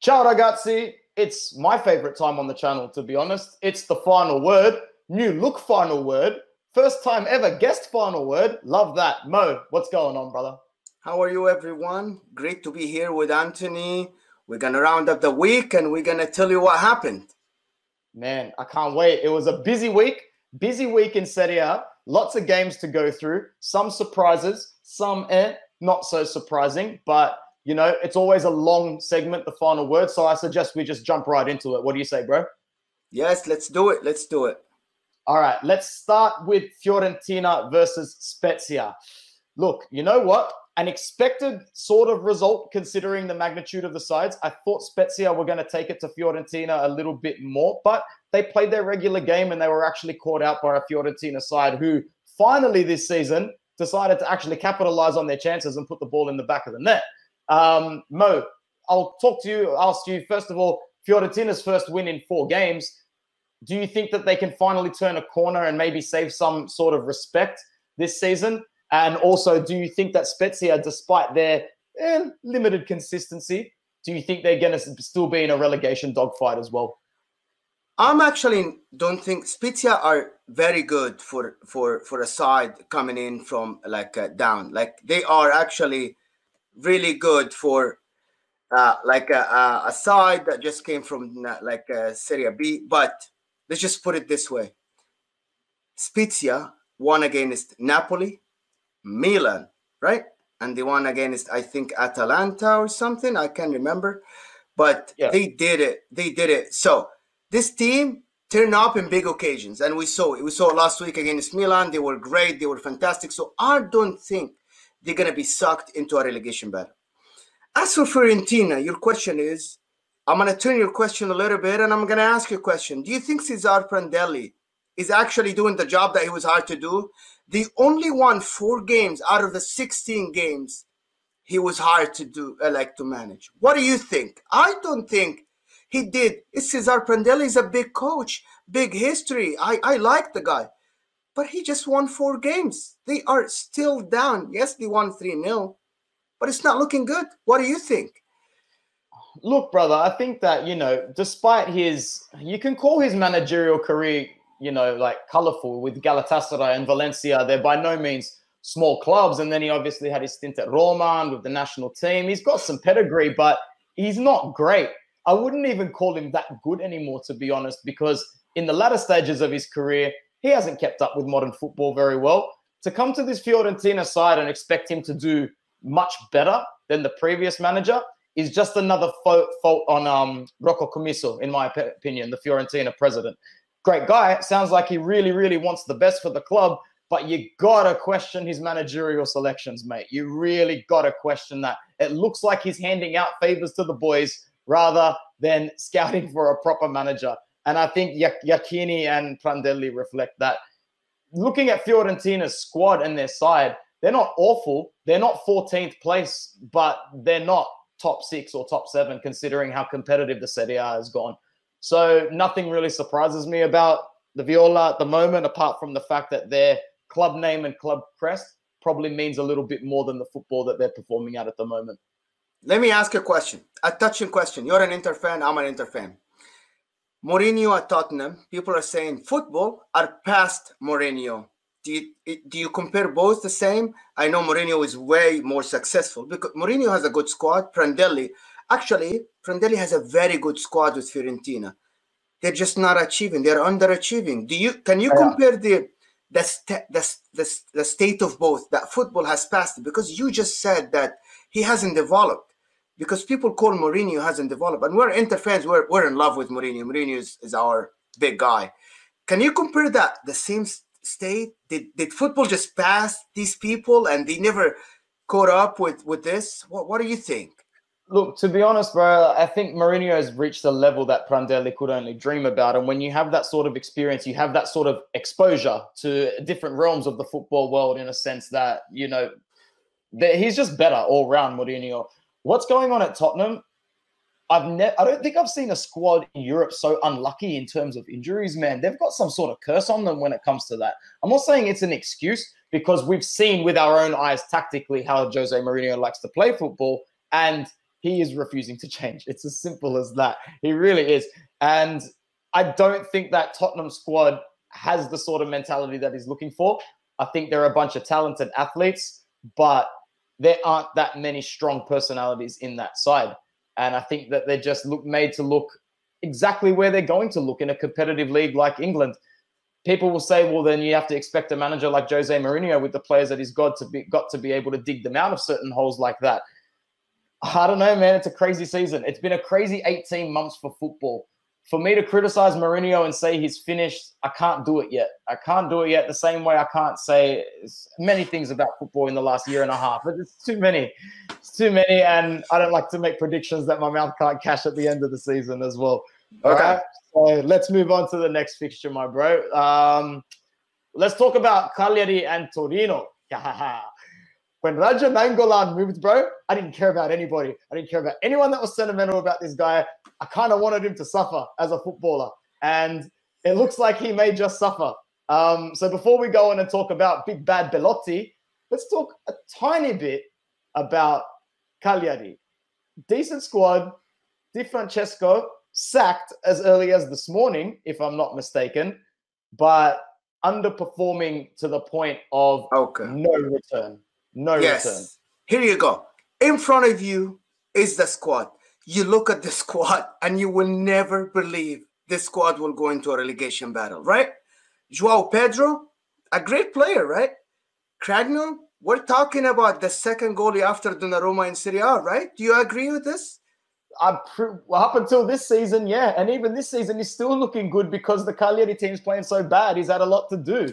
Ciao ragazzi. It's my favorite time on the channel, to be honest. It's the final word, new look final word, first time ever guest final word. Love that. Mo, what's going on, brother? How are you, everyone? Great to be here with Anthony. We're going to round up the week and we're going to tell you what happened. Man, I can't wait. It was a busy week, busy week in Serie A. Lots of games to go through, some surprises, some eh, not so surprising, but you know, it's always a long segment, the final word. So I suggest we just jump right into it. What do you say, bro? Yes, let's do it. Let's do it. All right, let's start with Fiorentina versus Spezia. Look, you know what? An expected sort of result considering the magnitude of the sides. I thought Spezia were going to take it to Fiorentina a little bit more, but they played their regular game and they were actually caught out by a Fiorentina side who finally this season decided to actually capitalize on their chances and put the ball in the back of the net. Um, Mo, I'll talk to you, ask you first of all, Fiorentina's first win in four games. Do you think that they can finally turn a corner and maybe save some sort of respect this season? And also, do you think that Spezia, despite their eh, limited consistency, do you think they're going to still be in a relegation dogfight as well? I'm actually don't think Spezia are very good for for for a side coming in from like uh, down. Like they are actually really good for uh, like a, a, side that just came from uh, like uh, Serie B. But let's just put it this way: Spezia won against Napoli, Milan, right? And they won against I think Atalanta or something. I can't remember, but yeah. they did it. They did it. So this team turned up in big occasions, and we saw it. We saw it last week against Milan. They were great. They were fantastic. So I don't think they're going to be sucked into a relegation battle. As for Fiorentina, your question is I'm going to turn your question a little bit and I'm going to ask you a question. Do you think Cesar Prandelli is actually doing the job that he was hired to do? The only won four games out of the 16 games he was hired to do, uh, like to manage. What do you think? I don't think he did. Cesar Prandelli is a big coach, big history. I, I like the guy but he just won four games. They are still down. Yes, they won 3 0, but it's not looking good. What do you think? Look, brother, I think that, you know, despite his, you can call his managerial career, you know, like colorful with Galatasaray and Valencia. They're by no means small clubs. And then he obviously had his stint at Roma and with the national team. He's got some pedigree, but he's not great. I wouldn't even call him that good anymore, to be honest, because in the latter stages of his career, he hasn't kept up with modern football very well. To come to this Fiorentina side and expect him to do much better than the previous manager is just another fault, fault on um, Rocco Commisso, in my opinion, the Fiorentina president. Great guy. Sounds like he really, really wants the best for the club, but you gotta question his managerial selections, mate. You really gotta question that. It looks like he's handing out favors to the boys rather than scouting for a proper manager. And I think Iachini and Prandelli reflect that. Looking at Fiorentina's squad and their side, they're not awful. They're not 14th place, but they're not top six or top seven, considering how competitive the Serie A has gone. So nothing really surprises me about the Viola at the moment, apart from the fact that their club name and club crest probably means a little bit more than the football that they're performing at at the moment. Let me ask you a question, a touching question. You're an Inter fan, I'm an Inter fan. Mourinho at Tottenham, people are saying football are past Mourinho. Do you, do you compare both the same? I know Mourinho is way more successful because Mourinho has a good squad. Prandelli, actually, Prandelli has a very good squad with Fiorentina. They're just not achieving. They're underachieving. Do you can you compare the the, st- the, the, the state of both that football has passed? Because you just said that he hasn't developed because people call Mourinho hasn't developed, and we're Inter fans. We're, we're in love with Mourinho. Mourinho is, is our big guy. Can you compare that the same state? Did did football just pass these people and they never caught up with with this? What what do you think? Look, to be honest, bro, I think Mourinho has reached a level that Prandelli could only dream about. And when you have that sort of experience, you have that sort of exposure to different realms of the football world in a sense that, you know, that he's just better all round, Mourinho. What's going on at Tottenham? I've ne- I don't think I've seen a squad in Europe so unlucky in terms of injuries, man. They've got some sort of curse on them when it comes to that. I'm not saying it's an excuse because we've seen with our own eyes tactically how Jose Mourinho likes to play football. And he is refusing to change. It's as simple as that. He really is. And I don't think that Tottenham squad has the sort of mentality that he's looking for. I think they're a bunch of talented athletes, but there aren't that many strong personalities in that side. And I think that they're just look made to look exactly where they're going to look in a competitive league like England. People will say, well, then you have to expect a manager like Jose Mourinho with the players that he's got to be got to be able to dig them out of certain holes like that. I don't know, man. It's a crazy season. It's been a crazy 18 months for football for me to criticize Mourinho and say he's finished, I can't do it yet. I can't do it yet. The same way I can't say many things about football in the last year and a half. But it's too many. It's too many, and I don't like to make predictions that my mouth can't cash at the end of the season as well. Okay. All right. So let's move on to the next fixture, my bro. Um, let's talk about Cagliari and Torino. when Radja Nainggolan moved, bro, I didn't care about anybody. I didn't care about anyone that was sentimental about this guy. I kind of wanted him to suffer as a footballer. And it looks like he may just suffer. Um, so before we go on and talk about big bad Belotti, let's talk a tiny bit about Cagliari. Decent squad, Di Francesco sacked as early as this morning, if I'm not mistaken, but underperforming to the point of okay. no return. No yes. return. Here you go. In front of you is the squad. You look at the squad and you will never believe this squad will go into a relegation battle, right? Joao Pedro, a great player, right? Cragno, we're talking about the second goalie after Donnarumma in Serie A, right? Do you agree with this? well, up until this season, yeah, and even this season, he's still looking good because the Cagliari team's playing so bad. He's had a lot to do.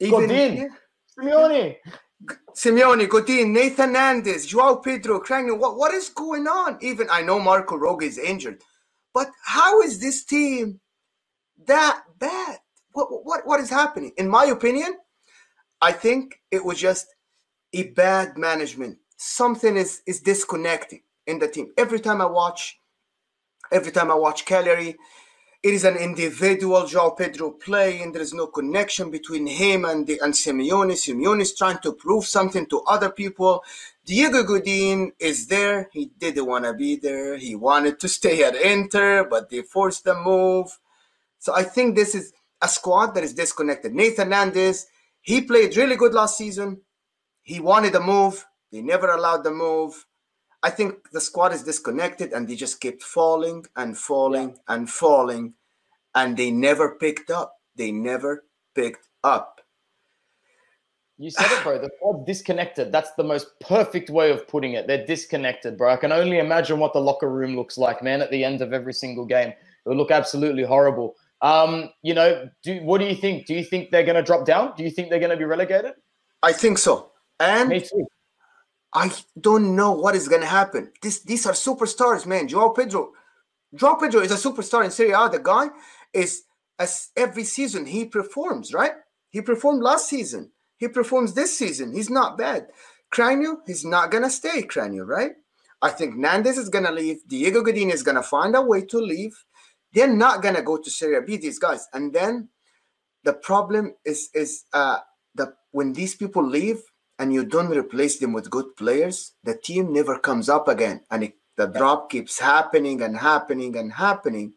Even, Godin, yeah. Simeone, Simeone, Godin, Nathan Nandez, Joao Pedro, Cragno, what, what is going on? Even I know Marco Rogge is injured, but how is this team that bad? What, what, what is happening? In my opinion, I think it was just a bad management. Something is, is disconnecting in the team. Every time I watch, every time I watch Cagliari, it is an individual Joao Pedro play, and there is no connection between him and the, and Simeone. Simeone is trying to prove something to other people. Diego Godin is there. He didn't want to be there. He wanted to stay at Inter, but they forced the move. So I think this is a squad that is disconnected. Nathan Nandez, he played really good last season. He wanted a move. They never allowed the move. I think the squad is disconnected and they just kept falling and falling and falling and they never picked up. They never picked up. You said it, bro. The squad's disconnected. That's the most perfect way of putting it. They're disconnected, bro. I can only imagine what the locker room looks like, man, at the end of every single game. It would look absolutely horrible. Um, you know, do what do you think? Do you think they're going to drop down? Do you think they're going to be relegated? I think so. And me too. I don't know what is gonna happen. This these are superstars, man. Joao Pedro, Joao Pedro is a superstar in Serie A. The guy is as every season he performs, right? He performed last season. He performs this season. He's not bad. Cragno, he's not gonna stay. Cragno, right? I think Nandez is gonna leave. Diego Godin is gonna find a way to leave. They're not gonna go to Serie B. These guys, and then the problem is is uh the when these people leave and you don't replace them with good players, the team never comes up again. And it, the drop keeps happening and happening and happening.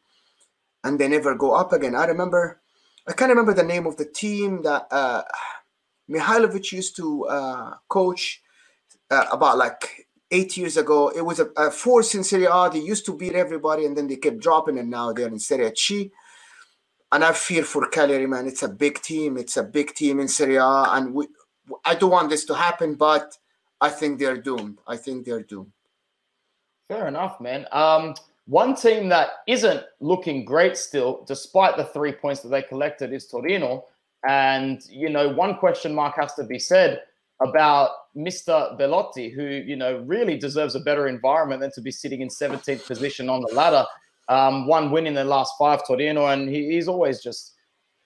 And they never go up again. I remember, I can't remember the name of the team that uh, Mihailovic used to uh, coach uh, about like eight years ago. It was a, a force in Serie A. They used to beat everybody and then they kept dropping, and now they're in Serie C. And I fear for Cagliari, man. It's a big team. It's a big team in Serie A, and we, I don't want this to happen, but I think they're doomed. I think they're doomed. Fair enough, man. Um, one team that isn't looking great still, despite the three points that they collected, is Torino. And, you know, one question mark has to be said about Mr. Belotti, who, you know, really deserves a better environment than to be sitting in 17th position on the ladder. Um, one win in the last five, Torino, and he, he's always just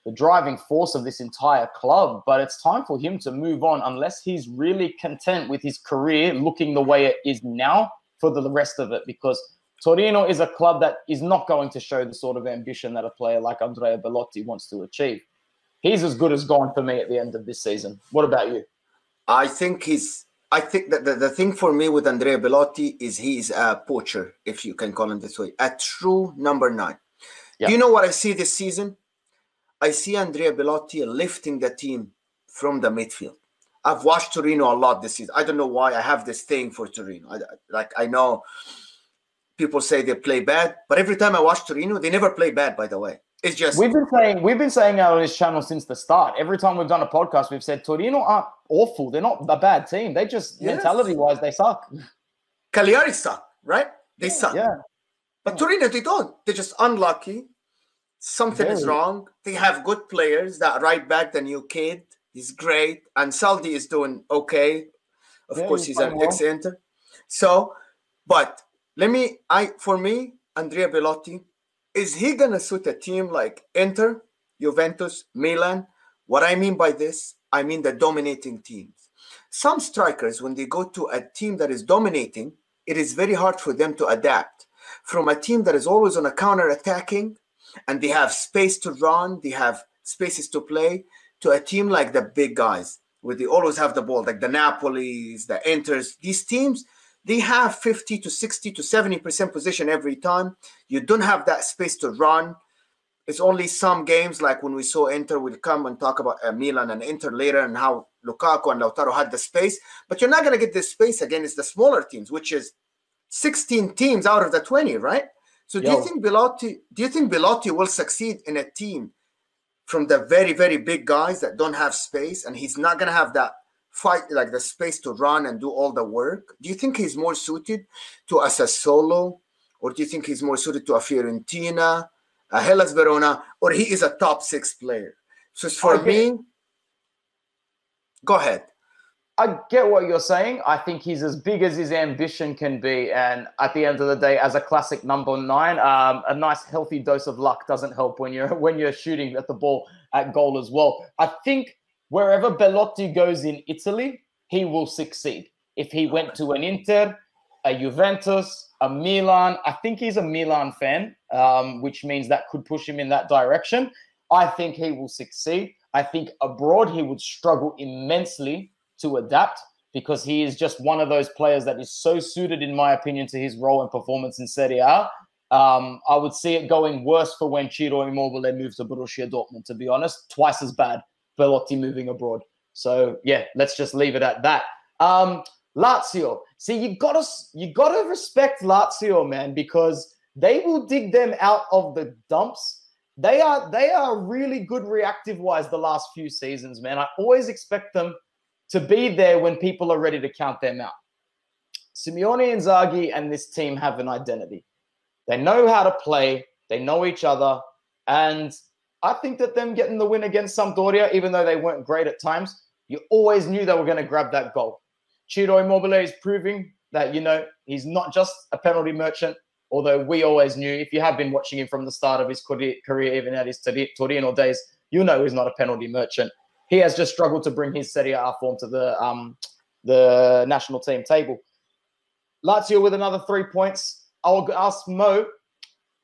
the driving force of this entire club. But it's time for him to move on unless he's really content with his career looking the way it is now for the rest of it. Because Torino is a club that is not going to show the sort of ambition that a player like Andrea Belotti wants to achieve. He's as good as gone for me at the end of this season. What about you? I think he's I think that the, the thing for me with Andrea Belotti is he's a poacher, if you can call him this way, a true number nine. Do you know what I see this season? I see Andrea Belotti lifting the team from the midfield. I've watched Torino a lot this season. I don't know why I have this thing for Torino. I, like I know people say they play bad, but every time I watch Torino, they never play bad. By the way, it's just we've been saying we've been saying on this channel since the start. Every time we've done a podcast, we've said Torino aren't awful. They're not a bad team. They just yes. mentality wise, they suck. Cagliari suck, right? They yeah, suck. Yeah. But Torino, they don't. They're just unlucky. Something Very. is wrong. They have good players. That right back, the new kid, he's great. And Saldi is doing okay. Of course, he's, an ex-Inter. So, but let me, I for me, Andrea Belotti, is he gonna suit a team like Inter, Juventus, Milan? What I mean by this, I mean the dominating teams. Some strikers, when they go to a team that is dominating, it is very hard for them to adapt. From a team that is always on a counter attacking, and they have space to run, they have spaces to play, to a team like the big guys, where they always have the ball, like the Napolis, the Inters. These teams, they have 50 to 60 to 70% position every time. You don't have that space to run. It's only some games like when we saw Inter, we'll come and talk about uh, Milan and Inter later and how Lukaku and Lautaro had the space. But you're not going to get this space again. It's the smaller teams, which is 16 teams out of the 20, right? So do Yo. you think Belotti, do you think Belotti will succeed in a team from the very, very big guys that don't have space and he's not going to have that fight like the space to run and do all the work? Do you think he's more suited to a Sassuolo, or do you think he's more suited to a Fiorentina, a Hellas Verona, or he is a top six player? So for okay. me, go ahead. I get what you're saying. I think he's as big as his ambition can be, and at the end of the day, as a classic number nine, um, a nice healthy dose of luck doesn't help when you're when you're shooting at the ball at goal as well. I think wherever Belotti goes in Italy, he will succeed. If he went to an Inter, a Juventus, a Milan, I think he's a Milan fan, um, which means that could push him in that direction. I think he will succeed. I think abroad he would struggle immensely to adapt because he is just one of those players that is so suited, in my opinion, to his role and performance in Serie A. Um, I would see it going worse for when Ciro Immobile moves to Borussia Dortmund, to be honest, twice as bad. Belotti moving abroad. So yeah, let's just leave it at that. Um, Lazio. See, you gotta you gotta respect Lazio, man, because they will dig them out of the dumps. They are they are really good reactive wise the last few seasons, man. I always expect them to be there when people are ready to count them out. Simeone and Inzaghi and this team have an identity. They know how to play. They know each other, and I think that them getting the win against Sampdoria, even though they weren't great at times, you always knew they were going to grab that goal. Ciro Immobile is proving that, you know, he's not just a penalty merchant, although we always knew, if you have been watching him from the start of his career, even at his Torino days, you know he's not a penalty merchant. He has just struggled to bring his Serie A form to the um, the national team table. Lazio with another three points. I'll ask Mo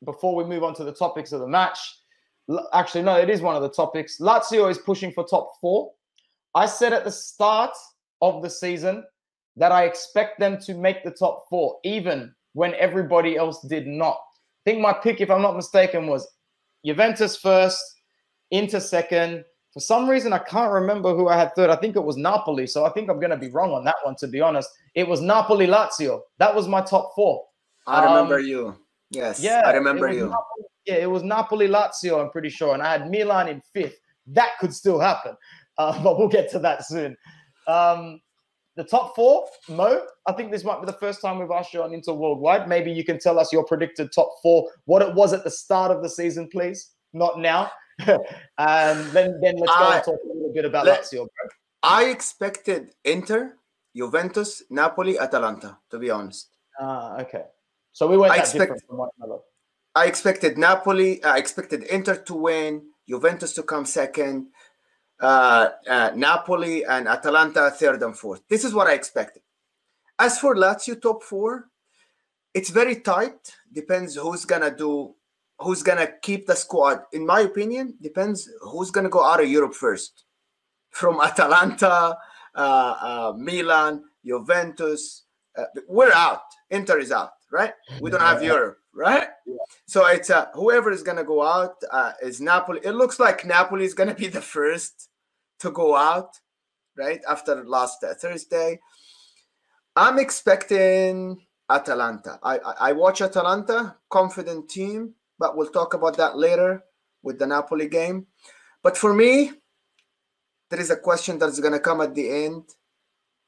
before we move on to the topics of the match actually, no, it is one of the topics. Lazio is pushing for top four. I said at the start of the season that I expect them to make the top four, even when everybody else did not. I think my pick, if I'm not mistaken, was Juventus first, Inter second. For some reason, I can't remember who I had third. I think it was Napoli. So I think I'm going to be wrong on that one, to be honest. It was Napoli Lazio. That was my top four. I remember um, you. Yes. Yeah. I remember you. Napoli, yeah, it was Napoli Lazio, I'm pretty sure. And I had Milan in fifth. That could still happen. Uh, but we'll get to that soon. Um, the top four, Mo, I think this might be the first time we've asked you on Inter Worldwide. Maybe you can tell us your predicted top four, what it was at the start of the season, please. Not now. And then, then let's go I, and talk a little bit about let, Lazio, bro. I expected Inter, Juventus, Napoli, Atalanta, to be honest. Ah, okay. So we went that expect, different from one. I expected Napoli. I expected Inter to win, Juventus to come second, uh, uh, Napoli and Atalanta third and fourth. This is what I expected. As for Lazio top four, it's very tight. Depends who's gonna do, who's gonna keep the squad. In my opinion, depends who's gonna go out of Europe first. From Atalanta, uh, uh Milan, Juventus. Uh, we're out. Inter is out, right? We don't have Europe, right? Yeah. So it's uh, whoever is gonna go out uh, is Napoli. It looks like Napoli is gonna be the first to go out, right after last uh, Thursday. I'm expecting Atalanta. I, I I watch Atalanta, confident team, but we'll talk about that later with the Napoli game. But for me, there is a question that's going to come at the end.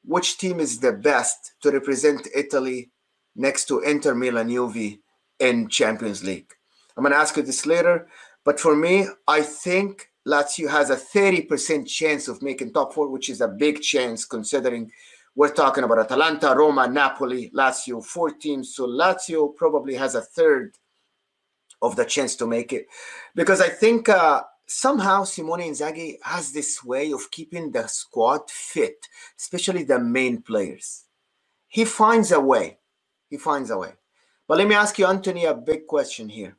Which team is the best to represent Italy next to Inter Milan Juve in Champions League? I'm going to ask you this later. But for me, I think Lazio has a 30% chance of making top four, which is a big chance considering we're talking about Atalanta, Roma, Napoli, Lazio, four teams. So Lazio probably has a third of the chance to make it because I think uh, somehow Simone Inzaghi has this way of keeping the squad fit, especially the main players. He finds a way. He finds a way. But let me ask you, Anthony, a big question here.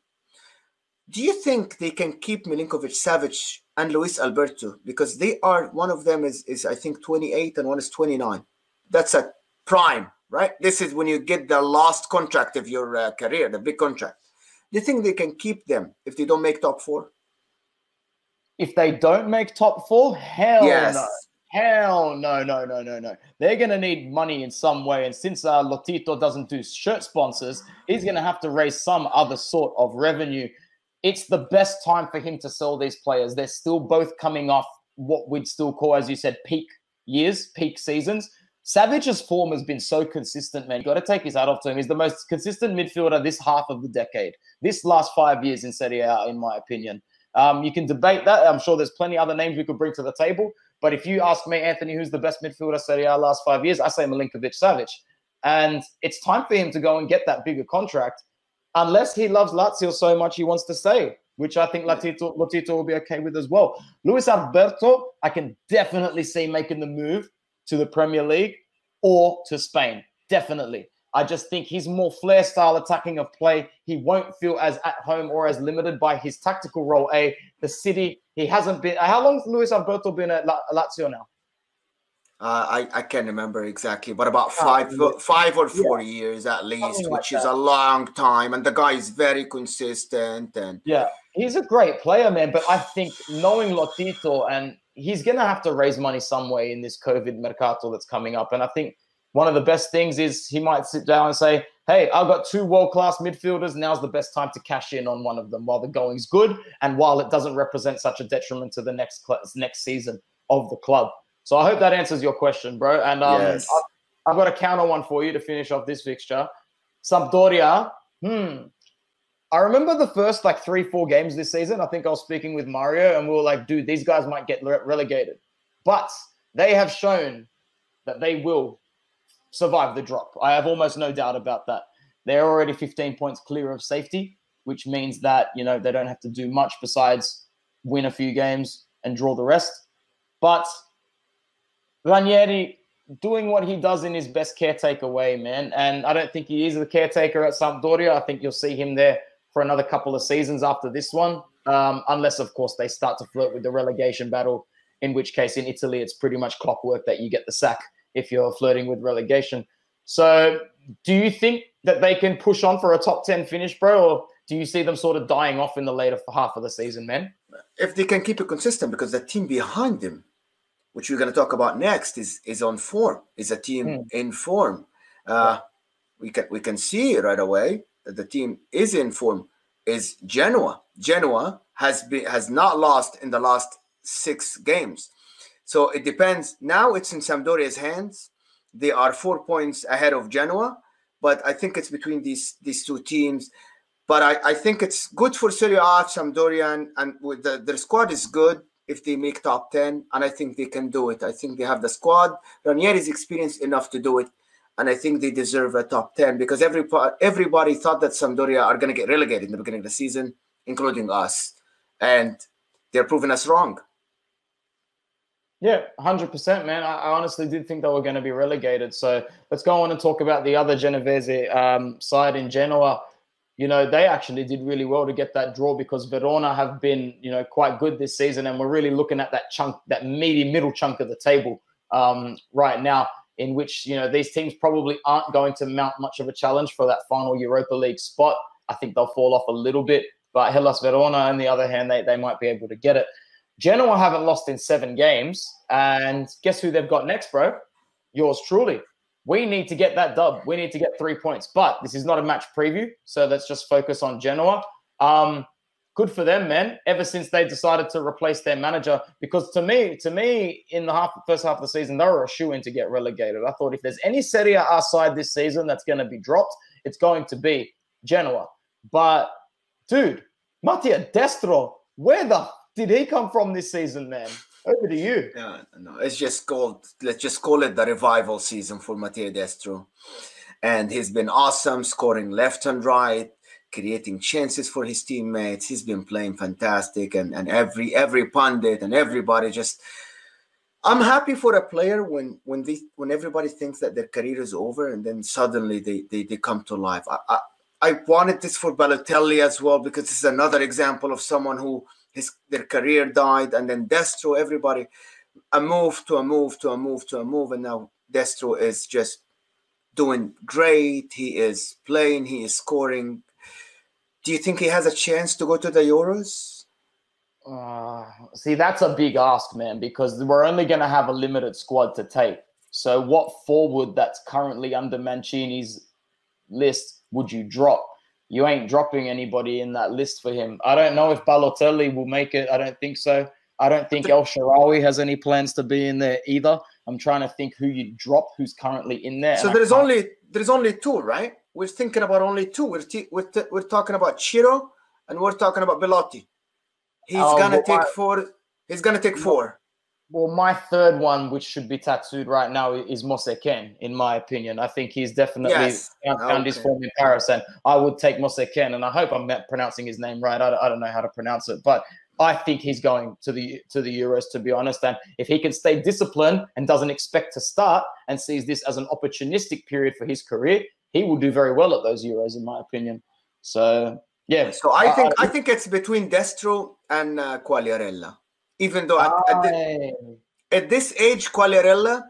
Do you think they can keep Milinkovic Savic and Luis Alberto? Because they are, one of them is, is I think 28 and one is 29. That's a prime, right? This is when you get the last contract of your uh, career, the big contract. Do you think they can keep them if they don't make top four? If they don't make top four, hell yes. no. Hell no, no, no, no, no. They're going to need money in some way. And since uh, Lotito doesn't do shirt sponsors, he's going to have to raise some other sort of revenue. It's the best time for him to sell these players. They're still both coming off what we'd still call, as you said, peak years, peak seasons. Savic's form has been so consistent, man. You got to take his hat off to him. He's the most consistent midfielder this half of the decade, this last five years in Serie A, in my opinion. Um, you can debate that. I'm sure there's plenty other names we could bring to the table. But if you ask me, Anthony, who's the best midfielder Serie A last five years, I say Milinkovic Savic. And it's time for him to go and get that bigger contract, unless he loves Lazio so much he wants to stay, which I think Lotito, Lotito will be okay with as well. Luis Alberto, I can definitely see making the move to the Premier League or to Spain. Definitely. I just think he's more flair style attacking of play. He won't feel as at home or as limited by his tactical role. A the city he hasn't been. How long has Luis Alberto been at Lazio now? Uh, I I can't remember exactly, but about ah, five five or four yeah. years at least, which is a long time. And the guy is very consistent and yeah, he's a great player, man. But I think knowing Lotito and he's gonna have to raise money some way in this COVID mercato that's coming up, and I think one of the best things is he might sit down and say, Hey, I've got two world class midfielders. Now's the best time to cash in on one of them while the going's good and while it doesn't represent such a detriment to the next next season of the club. So I hope that answers your question, bro. And um, yes. I've, I've got a counter one for you to finish off this fixture. Sampdoria, hmm. I remember the first like three, four games this season. I think I was speaking with Mario and we were like, dude, these guys might get relegated. But they have shown that they will survive the drop. I have almost no doubt about that. They're already 15 points clear of safety, which means that, you know, they don't have to do much besides win a few games and draw the rest. But Ranieri doing what he does in his best caretaker way, man. And I don't think he is the caretaker at Sampdoria. I think you'll see him there for another couple of seasons after this one, um, unless, of course, they start to flirt with the relegation battle, in which case in Italy, it's pretty much clockwork that you get the sack if you're flirting with relegation. So, do you think that they can push on for a top 10 finish, bro? Or do you see them sort of dying off in the later half of the season, man? If they can keep it consistent, because the team behind them, which we're going to talk about next, is is on form, is a team mm. in form. Uh, yeah. We can we can see right away that the team is in form. Is Genoa? Genoa has been has not lost in the last six games. So it depends. Now it's in Sampdoria's hands. They are four points ahead of Genoa, but I think it's between these these two teams. But I, I think it's good for Serie A, Sampdoria, and, and with the, their squad is good if they make top 10, and I think they can do it. I think they have the squad. Ranieri is experienced enough to do it, and I think they deserve a top 10 because every, everybody thought that Sampdoria are going to get relegated in the beginning of the season, including us. And they're proving us wrong. Yeah, 100%, man. I, I, honestly did think they were going to be relegated. So let's go on and talk about the other Genovese um, side in Genoa. You know, they actually did really well to get that draw because Verona have been, you know, quite good this season. And we're really looking at that chunk, that meaty middle chunk of the table um, right now in which you know these teams probably aren't going to mount much of a challenge for that final Europa League spot. I think they'll fall off a little bit. But Hellas Verona, on the other hand, they, they might be able to get it. Genoa haven't lost in seven games. And guess who they've got next, bro? Yours truly. We need to get that dub. We need to get three points. But this is not a match preview. So let's just focus on Genoa. Um, good for them, man. Ever since they decided to replace their manager, because to me, to me, in the half, first half of the season, they were a shoe in to get relegated. I thought if there's any Serie A side this season that's going to be dropped, it's going to be Genoa. But dude, Mattia Destro, where the did he come from this season, man? Over to you. Yeah, no, it's just called. Let's just call it the revival season for Mattia Destro, and he's been awesome, scoring left and right, creating chances for his teammates. He's been playing fantastic, and and every every pundit and everybody just. I'm happy for a player when when they when everybody thinks that their career is over, and then suddenly they they, they come to life. I, I I wanted this for Balotelli as well because this is another example of someone who his their career died and then Destro, everybody, a move to a move to a move to a move, and now Destro is just doing great. He is playing, he is scoring. Do you think he has a chance to go to the Euros? Uh, see, that's a big ask, man, because we're only going to have a limited squad to take. So, what forward that's currently under Mancini's list would you drop? You ain't dropping anybody in that list for him. I don't know if Balotelli will make it. I don't think so. I don't think El Shaarawy has any plans to be in there either. I'm trying to think who you drop, who's currently in there. So there's only there's only two, right? We're thinking about only two. We're t- we're, t- we're talking about Ciro and we're talking about Belotti. He's uh, gonna take four. He's gonna take four. Well, my third one, which should be tattooed right now, is Moise Kean, in my opinion. I think he's definitely yes. found, okay. his form in Paris, and I would take Moise Kean, and I hope I'm pronouncing his name right. I, I don't know how to pronounce it, but I think he's going to the to the Euros, to be honest. And if he can stay disciplined and doesn't expect to start and sees this as an opportunistic period for his career, he will do very well at those Euros, in my opinion. So yeah. So I think I, I think it's between Destro and uh, Quagliarella even though at, at, the, at, this age, Quagliarella,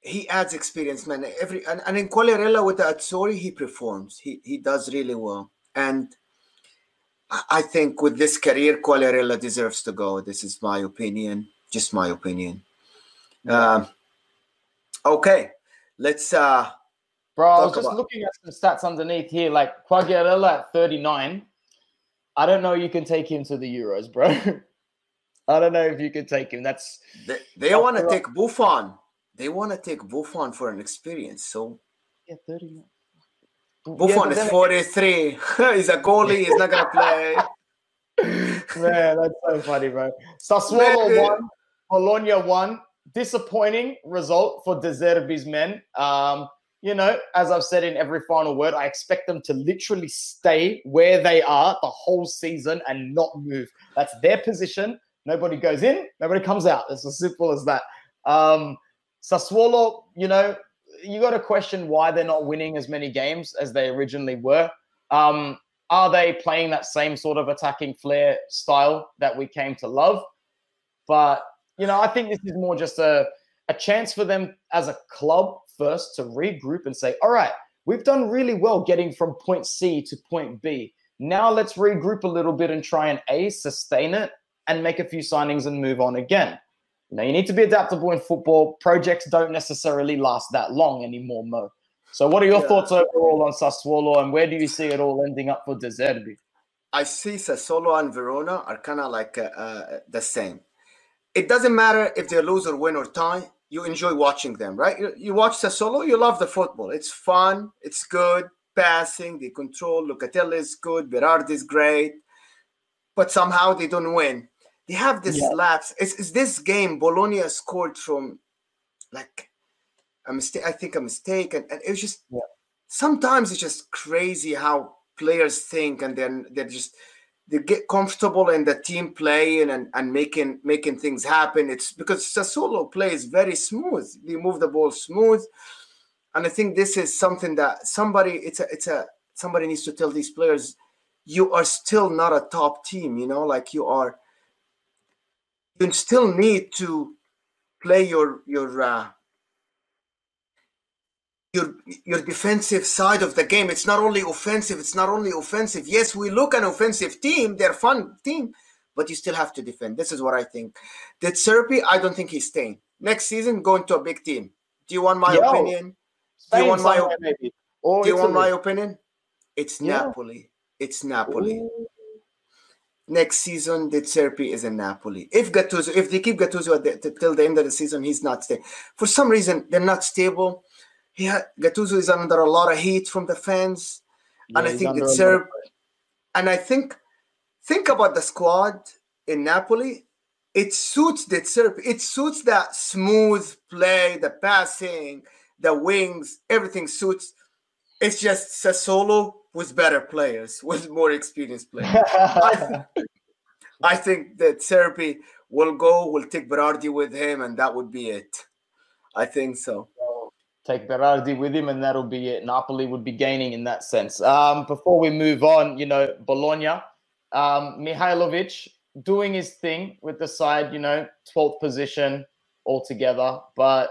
he adds experience, man. Every and, and in Quagliarella with the Azzurri, he performs. He he does really well. And I think with this career, Quagliarella deserves to go. This is my opinion. Just my opinion. Um, okay, let's uh Bro, I was just about... looking at some stats underneath here. Like Quagliarella at 39. I don't know you can take him to the Euros, bro. I don't know if you could take him. That's they, they want to take Buffon. They want to take Buffon for an experience. So yeah, 30. Buffon yeah, is 43. he's a goalie. He's not gonna play. Man, that's so funny, bro. Sassuolo won. Bologna won. Disappointing result for De Zerbi's men. Um, you know, as I've said in every final word, I expect them to literally stay where they are the whole season and not move. That's their position. Nobody goes in, nobody comes out. It's as simple as that. Um, Sassuolo, you know, you got to question why they're not winning as many games as they originally were. Um, are they playing that same sort of attacking flair style that we came to love? But you know, I think this is more just a a chance for them as a club first to regroup and say, all right, we've done really well getting from point C to point B. Now let's regroup a little bit and try and A, sustain it, and make a few signings and move on again. You know, you need to be adaptable in football. Projects don't necessarily last that long anymore, Mo. So, what are your yeah. thoughts overall on Sassuolo, and where do you see it all ending up for De Zerbi? I see Sassuolo and Verona are kind of like uh, uh, the same. It doesn't matter if they lose or win or tie. You enjoy watching them, right? You, you watch Sassuolo, you love the football. It's fun. It's good. Passing, the control. Locatelli is good. Berardi is great. But somehow they don't win they have this yeah. lapse. Is, is this game Bologna scored from like a mistake? I think a mistake, and, and it was just yeah. sometimes it's just crazy how players think, and then they're just they get comfortable in the team playing and, and making making things happen. It's because Sassuolo plays very smooth. They move the ball smooth, and I think this is something that somebody it's a it's a somebody needs to tell these players you are still not a top team. You know, like you are you still need to play your your uh, your your defensive side of the game. It's not only offensive. It's not only offensive. Yes, we look an offensive team. They're fun team, but you still have to defend. This is what I think. De Zerbi, I don't think he's staying next season. Going to a big team. Do you want my Yo, opinion? Do you want my opinion? Do you want my opinion? It's yeah. Napoli. It's Napoli. Ooh. Next season, De Zerbi is in Napoli. If Gattuso, if they keep Gattuso the, till the end of the season, he's not staying. For some reason, they're not stable. He ha- Gattuso is under a lot of heat from the fans, yeah, and I think De Zerbi. And I think, think about the squad in Napoli. It suits De Zerbi. It suits that smooth play, the passing, the wings. Everything suits. It's just Sassuolo with better players, with more experienced players. I, I, think that Zerbi will go, will take Berardi with him, and that would be it. I think so. Take Berardi with him, and that'll be it. Napoli would be gaining in that sense. Um, before we move on, you know, Bologna, um, Mihailovic doing his thing with the side, you know, 12th position altogether, but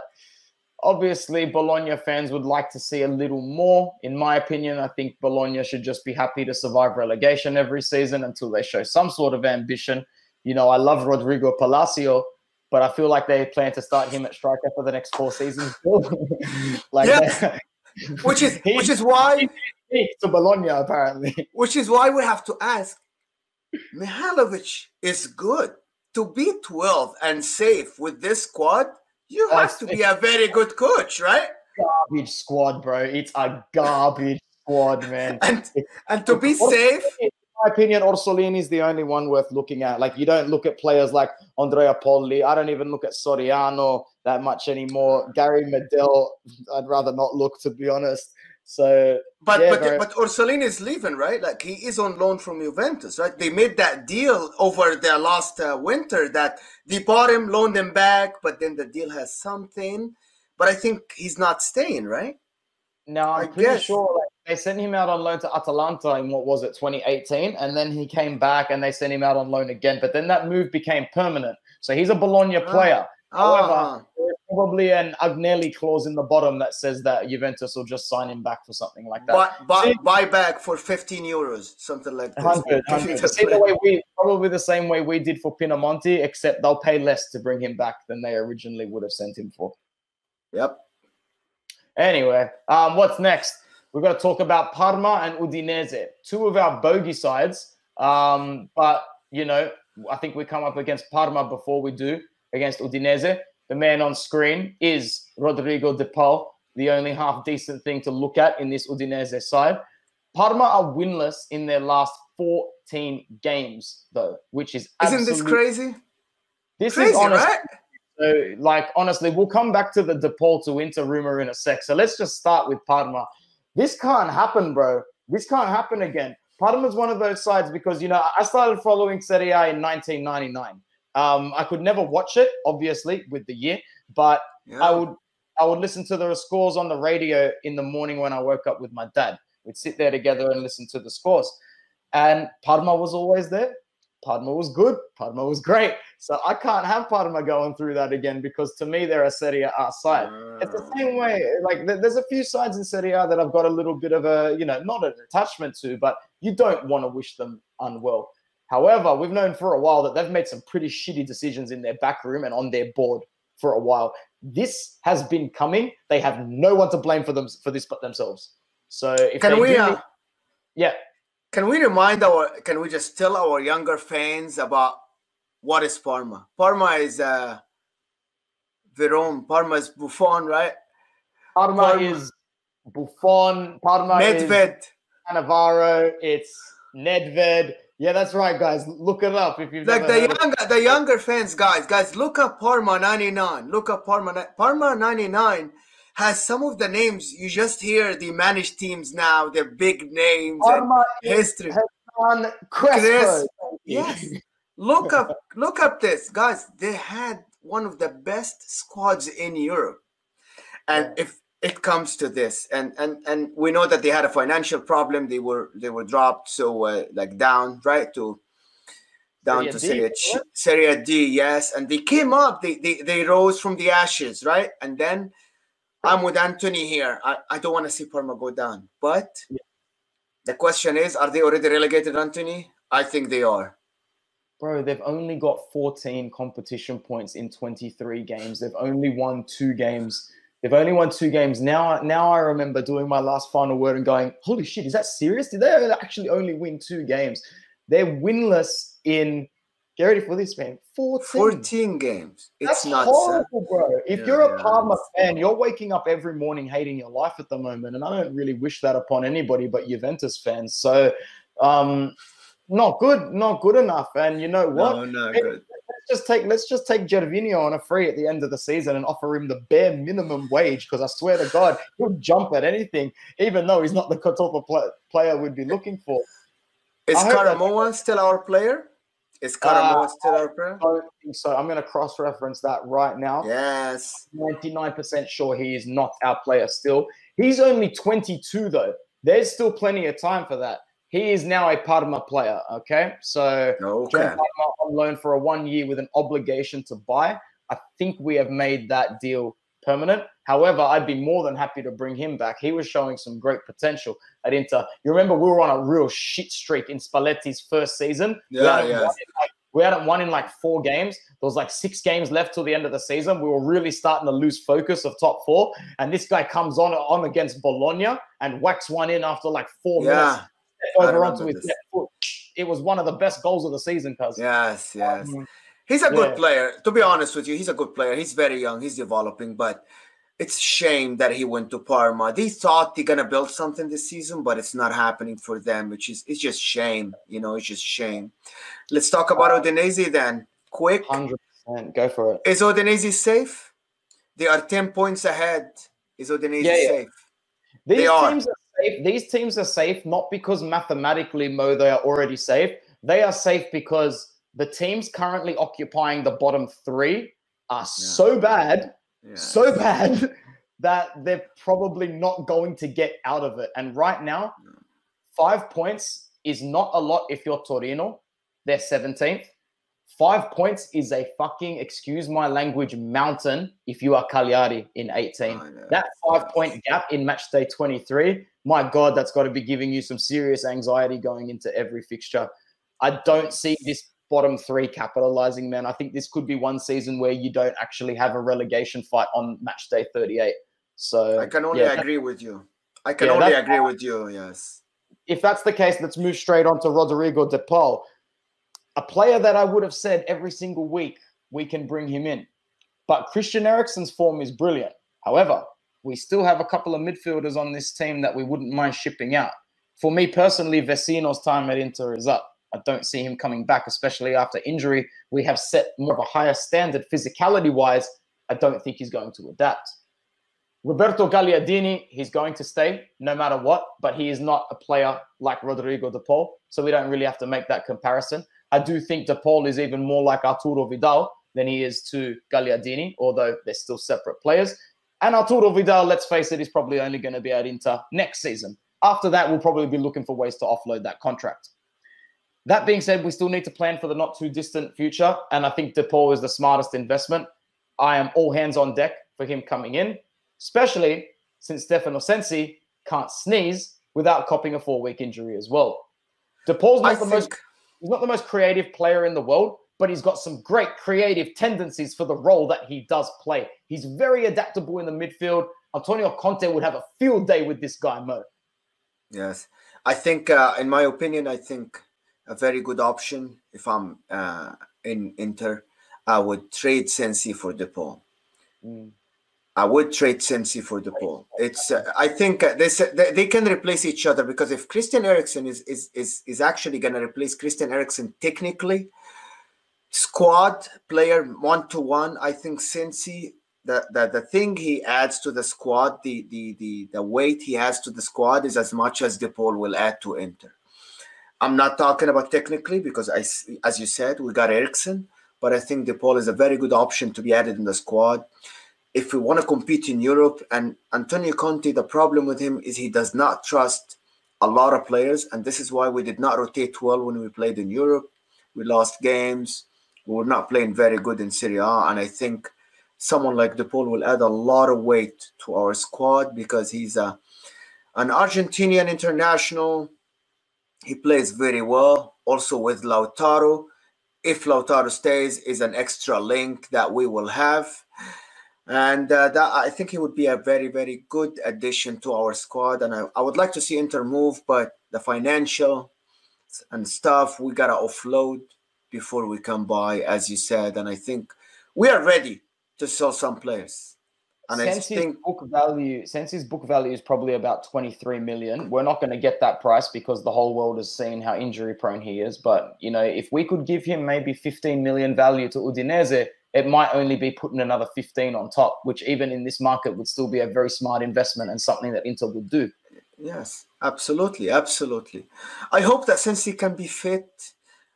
Obviously, Bologna fans would like to see a little more. In my opinion, I think Bologna should just be happy to survive relegation every season until they show some sort of ambition. You know, I love Rodrigo Palacio, but I feel like they plan to start him at striker for the next four seasons. like yeah. which is which is why to Bologna apparently. Which is why we have to ask Mihailovic is good to be 12 and safe with this squad you have to be a very good coach, right? Garbage squad, bro. It's a garbage squad, man. And, and to be safe. My opinion, Orsolini is the only one worth looking at. Like, you don't look at players like Andrea Poli. I don't even look at Soriano that much anymore. Gary Medel, I'd rather not look, to be honest. So, but yeah, but very... but Orsolini is leaving, right? Like he is on loan from Juventus, right? They made that deal over their last uh, winter that they bought him, loaned him back, but then the deal has something. But I think he's not staying, right? No, I'm I pretty guess. sure they sent him out on loan to Atalanta in what was it, 2018, and then he came back and they sent him out on loan again. But then that move became permanent, so he's a Bologna ah. player. However, uh, there's probably an Agnelli clause in the bottom that says that Juventus will just sign him back for something like that. Buy, buy, buy back for 15 euros, something like that. 100, 100. the way we, probably the same way we did for Pinamonti, except they'll pay less to bring him back than they originally would have sent him for. Yep. Anyway, um, what's next? We've got to talk about Parma and Udinese, two of our bogey sides. Um, but, you know, I think we come up against Parma before we do against Udinese. The man on screen is Rodrigo De Paul, the only half decent thing to look at in this Udinese side. Parma are winless in their last 14 games, though, which is isn't this crazy? This crazy, is honest. Right? So, like, honestly, we'll come back to the De Paul to Inter rumor in a sec. So let's just start with Parma. This can't happen, bro. This can't happen again. Parma's one of those sides because you know I started following Serie A in 1999. Um, I could never watch it, obviously, with the year, but yeah. I would I would listen to the scores on the radio in the morning when I woke up with my dad. We'd sit there together and listen to the scores. And Parma was always there. Parma was good. Parma was great. So I can't have Parma going through that again because to me they're a Serie A side. It's the same way. Like there's a few sides in Serie A that I've got a little bit of a you know not an attachment to, but you don't want to wish them unwell. However, we've known for a while that they've made some pretty shitty decisions in their back room and on their board for a while. This has been coming. They have no one to blame for them for this but themselves. So if can we, uh, yeah, can we remind our? Can we just tell our younger fans about what is Parma? Parma is uh, Veron. Parma is Buffon, right? Parma, Parma. is Buffon. Parma Nedved. is Cannavaro. It's Nedved. Yeah, that's right, guys. Look it up if you've like the younger the younger fans, guys. Guys, look up Parma '99. Look up Parma Parma '99 has some of the names you just hear the managed teams now. They're big names Parma and history. Chris, yes. look up look up this, guys. They had one of the best squads in Europe, and if it comes to this and and and we know that they had a financial problem they were they were dropped so uh, like down right to down Serie to Serie, D, Serie D yes and they came up they, they they rose from the ashes right and then I'm with Anthony here. I, I don't want to see Parma go down. But yeah. the question is, are they already relegated, Anthony? I think they are. Bro, they've only got 14 competition points in 23 games. They've only won two games. They've only won two games. Now, now I remember doing my last final word and going, "Holy shit, is that serious? Did they actually only win two games? They're winless in Get ready for this, man. 14. 14 games. It's That's not horrible, bro. If yeah, you're a yeah, Parma fan, you're waking up every morning hating your life at the moment. And I don't really wish that upon anybody but Juventus fans. So um not good, not good enough. And you know what? No, no, good. Let's just take let's just take Gervinho on a free at the end of the season and offer him the bare minimum wage because I swear to God, he'll jump at anything, even though he's not the type of player we'd be looking for. Is Karamoh still our player? Is Karamoh uh, still our player? I don't think so. I'm going to cross reference that right now. Yes. 99% sure he is not our player still. He's only 22, though. There's still plenty of time for that. He is now a Parma player. Okay. So, okay. Parma on loan for a one year with an obligation to buy. I think we have made that deal permanent. However, I'd be more than happy to bring him back. He was showing some great potential at Inter. You remember we were on a real shit streak in Spalletti's first season. Yeah, we yeah. We hadn't won in like four games. There was like six games left till the end of the season. We were really starting to lose focus of top four. And this guy comes on on against Bologna and whacks one in after like four yeah. minutes. Over onto his left foot. It was one of the best goals of the season, cuz. Yes, yes. Um, he's a good yeah. player. To be honest with you, he's a good player. He's very young. He's developing, but it's shame that he went to Parma. They thought they're gonna build something this season, but it's not happening for them, which is it's just shame. You know, it's just shame. Let's talk about Udinese then. Quick. Hundred percent. Go for it. Is Udinese safe? They are ten points ahead. Is Udinese yeah, yeah. safe? These they teams are. are safe. These teams are safe not because mathematically, Mo, they are already safe. They are safe because the teams currently occupying the bottom three are yeah. so bad so bad that they're probably not going to get out of it. And right now, five points is not a lot if you're Torino. They're 17th. Five points is a fucking, excuse my language, mountain if you are Cagliari in 18. that five point gap in match day 23, my God, that's got to be giving you some serious anxiety going into every fixture. I don't see this bottom three capitalizing, man. I think this could be one season where you don't actually have a relegation fight on match day 38. So I can only yeah, agree with you. I can yeah, only agree with you. Yes. If that's the case, let's move straight on to Rodrigo De Paul, a player that I would have said every single week we can bring him in. But Christian Eriksen's form is brilliant. However, we still have a couple of midfielders on this team that we wouldn't mind shipping out. For me personally, Vecino's time at Inter is up. I don't see him coming back, especially after injury. We have set more of a higher standard physicality wise. I don't think he's going to adapt. Roberto Gagliardini, he's going to stay no matter what, but he is not a player like Rodrigo De Paul. So we don't really have to make that comparison. I do think De Paul is even more like Arturo Vidal than he is to Gagliardini, although they're still separate players. And Arturo Vidal, let's face it, is probably only going to be at Inter next season. After that, we'll probably be looking for ways to offload that contract. That being said, we still need to plan for the not too distant future. And I think De Paul is the smartest investment. I am all hands on deck for him coming in, especially since Stefano Sensi can't sneeze without copping a four week injury as well. De Paul's not I the think... most he's not the most creative player in the world, but he's got some great creative tendencies for the role that he does play. He's very adaptable in the midfield. Antonio Conte would have a field day with this guy, Mo. Yes. I think, uh, in my opinion, I think a very good option if I'm uh, in Inter. I would trade Sensi for De Paul. Mm. I would trade Sensi for De Paul. It's uh, I think uh, uh, they can replace each other because if Christian Eriksen is is is, is actually going to replace Christian Eriksen technically, squad player one to one, I think Sensi the, the the thing he adds to the squad, the the the the weight he has to the squad is as much as De Paul will add to Inter. I'm not talking about technically because I, as you said, we got Eriksen, but I think DePaul is a very good option to be added in the squad. If we want to compete in Europe, and Antonio Conte, the problem with him is he does not trust a lot of players, and this is why we did not rotate well when we played in Europe. We lost games. We were not playing very good in Serie A, and I think someone like DePaul will add a lot of weight to our squad because he's a an Argentinian international. He plays very well. Also with Lautaro, if Lautaro stays, is an extra link that we will have, and uh, that I think he would be a very very good addition to our squad. And I, I would like to see Inter move, but the financial and stuff we gotta offload before we come by, as you said. And I think we are ready to sell some players. And since I think his book value, since his book value is probably about 23 million, we're not going to get that price because the whole world has seen how injury prone he is. But you know, if we could give him maybe 15 million value to Udinese, it might only be putting another 15 on top, which even in this market would still be a very smart investment and something that Inter would do. Yes, absolutely, absolutely. I hope that since he can be fit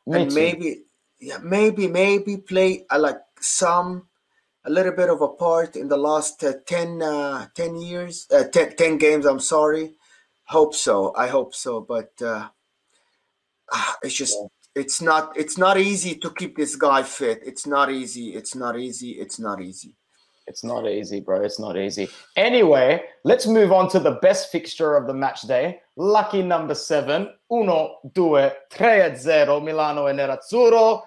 Me and too. maybe, yeah, maybe, maybe play uh, like some a little bit of a part in the last uh, 10, uh, 10 years, uh, 10, 10, games. I'm sorry. Hope so. I hope so. But uh, ah, it's just, it's not, it's not easy to keep this guy fit. It's not easy. It's not easy. It's not easy. It's not easy, bro. It's not easy. Anyway, let's move on to the best fixture of the match day. Lucky number seven. Uno, due, tre zero. Milano e Nerazzurro.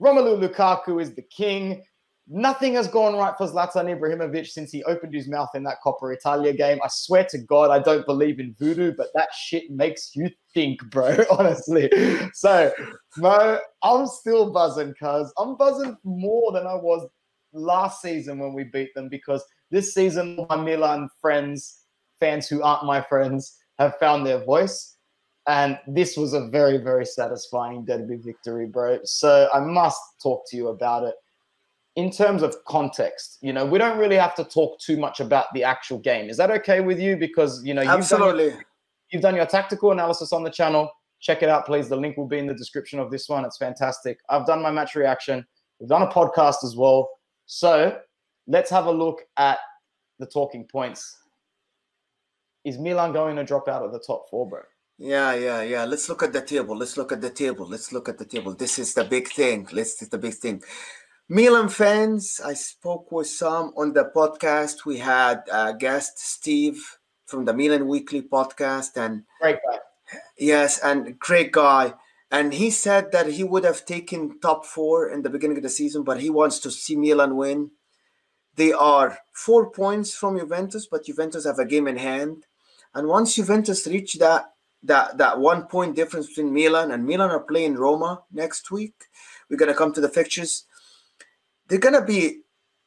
Romelu Lukaku is the king. Nothing has gone right for Zlatan Ibrahimovic since he opened his mouth in that Coppa Italia game. I swear to God, I don't believe in voodoo, but that shit makes you think, bro, honestly. So, Mo, I'm still buzzing, cuz I'm buzzing more than I was last season when we beat them because this season, my Milan friends, fans who aren't my friends, have found their voice. And this was a very, very satisfying derby victory, bro. So I must talk to you about it in terms of context, you know, we don't really have to talk too much about the actual game. Is that okay with you? Because you know, you've absolutely, done your, you've done your tactical analysis on the channel. Check it out, please. The link will be in the description of this one. It's fantastic. I've done my match reaction. We've done a podcast as well. So let's have a look at the talking points. Is Milan going to drop out of the top four, bro? Yeah, yeah, yeah. Let's look at the table. Let's look at the table. Let's look at the table. This is the big thing. Let's this is the big thing. Milan fans, I spoke with some on the podcast. We had a guest Steve from the Milan Weekly podcast, and great guy. Yes, and great guy. And he said that he would have taken top four in the beginning of the season, but he wants to see Milan win. They are four points from Juventus, but Juventus have a game in hand. And once Juventus reach that that that one point difference between Milan and Milan are playing Roma next week. We're gonna come to the fixtures they're gonna be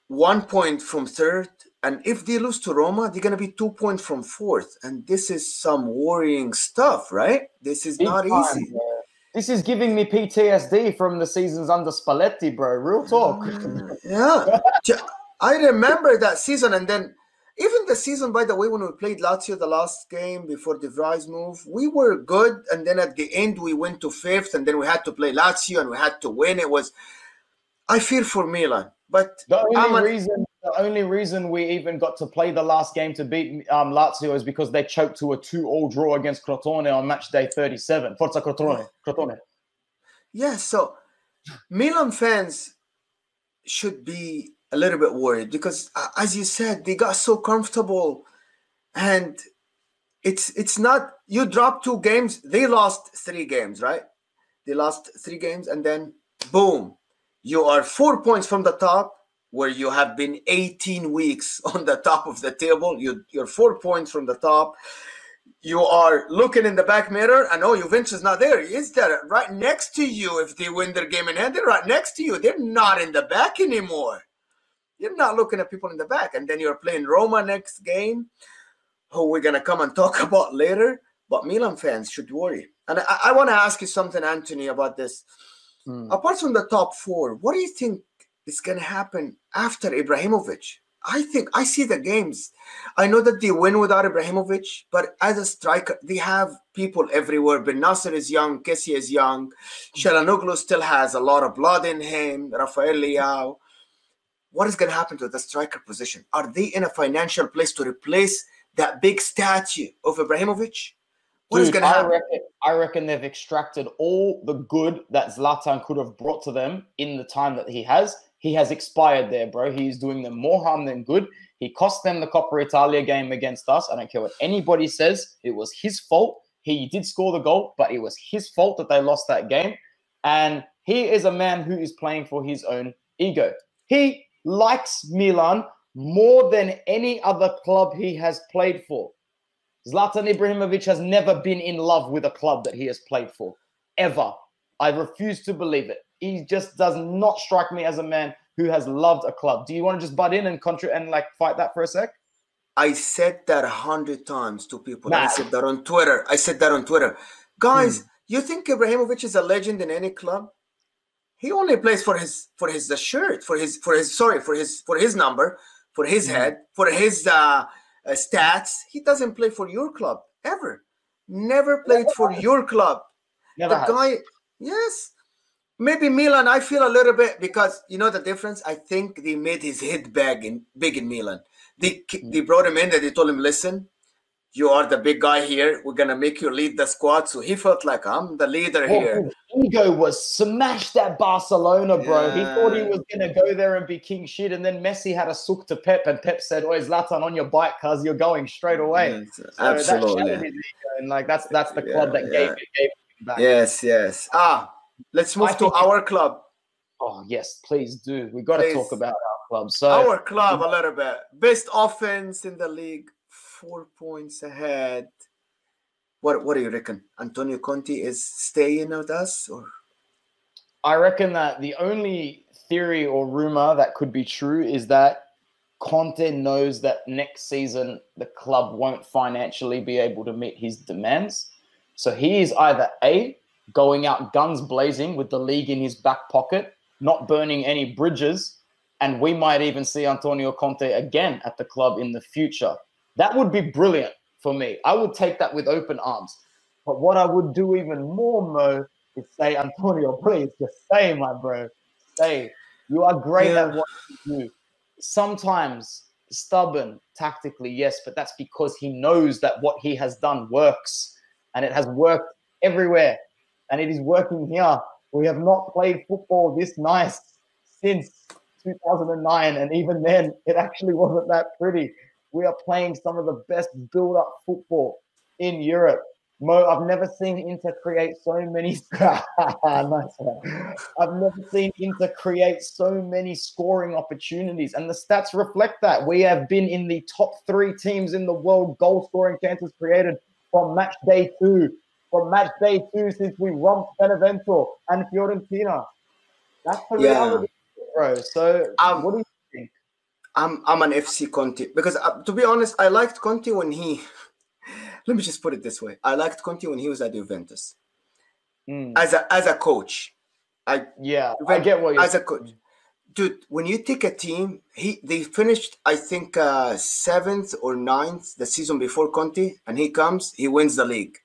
one point from third, and if they lose to Roma, they're gonna be two points from fourth, and this is some worrying stuff, right? This is Big not time, easy. Bro. This is giving me PTSD from the seasons under Spalletti, bro. Real talk. Mm, yeah, I remember that season, and then even the season, by the way, when we played Lazio the last game before De Vrij move, we were good, and then at the end we went to fifth, and then we had to play Lazio, and we had to win. It was I fear for Milan, but the only reason the only reason we even got to play the last game to beat um, Lazio is because they choked to a two-all draw against Crotone on match day 37. Forza Crotone. Crotone. Yeah, so Milan fans should be a little bit worried because, uh, as you said, they got so comfortable, and it's it's not you drop two games. They lost three games, right? They lost three games, and then boom, you are four points from the top where you have been 18 weeks on the top of the table. You, you're four points from the top. You are looking in the back mirror and oh Juventus is not there. Is there? Right next to you if they win their game in hand they're right next to you. They're not in the back anymore you're not looking at people in the back and then you're playing Roma next game who we're gonna come and talk about later but Milan fans should worry and I, I want to ask you something Anthony about this Mm. Apart from the top four, what do you think is going to happen after Ibrahimovic? I think I see the games. I know that they win without Ibrahimovic, but as a striker, they have people everywhere. Bennacer is young, Kessie is young, Calhanoglu still has a lot of blood in him, Rafael Leao. What is going to happen to the striker position? Are they in a financial place to replace that big statue of Ibrahimovic? What Dude, I reckon, I reckon they've extracted all the good that Zlatan could have brought to them in the time that he has, he has expired there, bro. He's doing them more harm than good. He cost them the Coppa Italia game against us. I don't care what anybody says. It was his fault. He did score the goal, but it was his fault that they lost that game. And he is a man who is playing for his own ego. He likes Milan more than any other club he has played for. Zlatan Ibrahimovic has never been in love with a club that he has played for, ever. I refuse to believe it. He just does not strike me as a man who has loved a club. Do you want to just butt in and contra- and like fight that for a sec? I said that a hundred times to people. Nah. I said that on Twitter. I said that on Twitter. Guys, hmm. you think Ibrahimovic is a legend in any club? He only plays for his for his uh, shirt, for his for his sorry, for his for his number, for his hmm. head, for his uh, uh, stats. He doesn't play for your club ever. Never played Never for has. your club. Never the has. guy, yes. Maybe Milan, I feel a little bit because you know the difference. I think they made his head big in big in Milan. They they brought him in and they told him, listen, you are the big guy here. We're gonna make you lead the squad. So he felt like I'm the leader well, here. Ego was smashed at Barcelona, bro. Yeah. He thought he was gonna go there and be king shit, and then Messi had a sook to Pep, and Pep said, "Oh, Zlatan on your bike, cuz you're going straight away." Yes, so absolutely. and like that's that's the club yeah, that gave, yeah. gave back. Yes, yes. Ah, let's move I to our club. Oh yes, please do. We got to talk about our club. So our club a little bit. Best offense in the league, four points ahead. What what do you reckon? Antonio Conte is staying with us or I reckon that the only theory or rumor that could be true is that Conte knows that next season the club won't financially be able to meet his demands. So he is either A, going out guns blazing with the league in his back pocket, not burning any bridges, and we might even see Antonio Conte again at the club in the future. That would be brilliant for me. I would take that with open arms. But what I would do even more, Mo, is say, Antonio, please just stay, my bro. Stay. You are great yeah. at what you do. Sometimes stubborn tactically, yes, but that's because he knows that what he has done works and it has worked everywhere and it is working here. We have not played football this nice since 2009, and even then, it actually wasn't that pretty. We are playing some of the best build up football in Europe. Mo, I've never seen Inter create so many. nice I've never seen Inter create so many scoring opportunities, and the stats reflect that. We have been in the top three teams in the world goal scoring chances created from match day two from match day two since we romped Benevento and Fiorentina. That's the yeah. reality, bro. So, um, what do you think? I'm I'm an FC Conte because uh, to be honest, I liked Conte when he. let me just put it this way: I liked Conte when he was at Juventus. Mm. As a as a coach, I yeah, I get what you're as a coach. Dude, when you take a team, he they finished I think uh, seventh or ninth the season before Conte, and he comes, he wins the league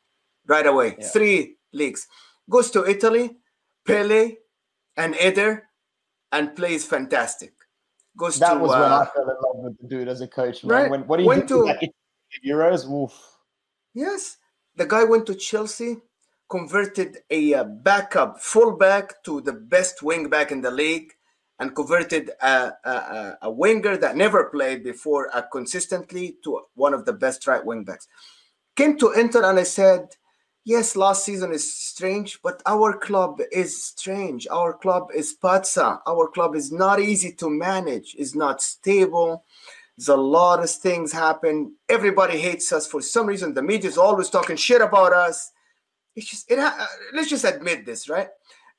right away. Yeah. Three leagues. Goes to Italy, Pellè and Eder, and plays fantastic. Goes that to, was uh, when I fell in love with the dude as a coach, man. Right? When, what he went to Euros, Oof. Yes, the guy went to Chelsea, converted a uh, backup fullback to the best wing back in the league, and converted a, a, a winger that never played before uh, consistently to one of the best right wing backs. Came to Inter and I said, yes, last season is strange, but our club is strange. Our club is Pazza. Our club is not easy to manage, is not stable. There's a lot of things happen. Everybody hates us for some reason. The media is always talking shit about us. It's just it. Ha- uh, let's just admit this, right?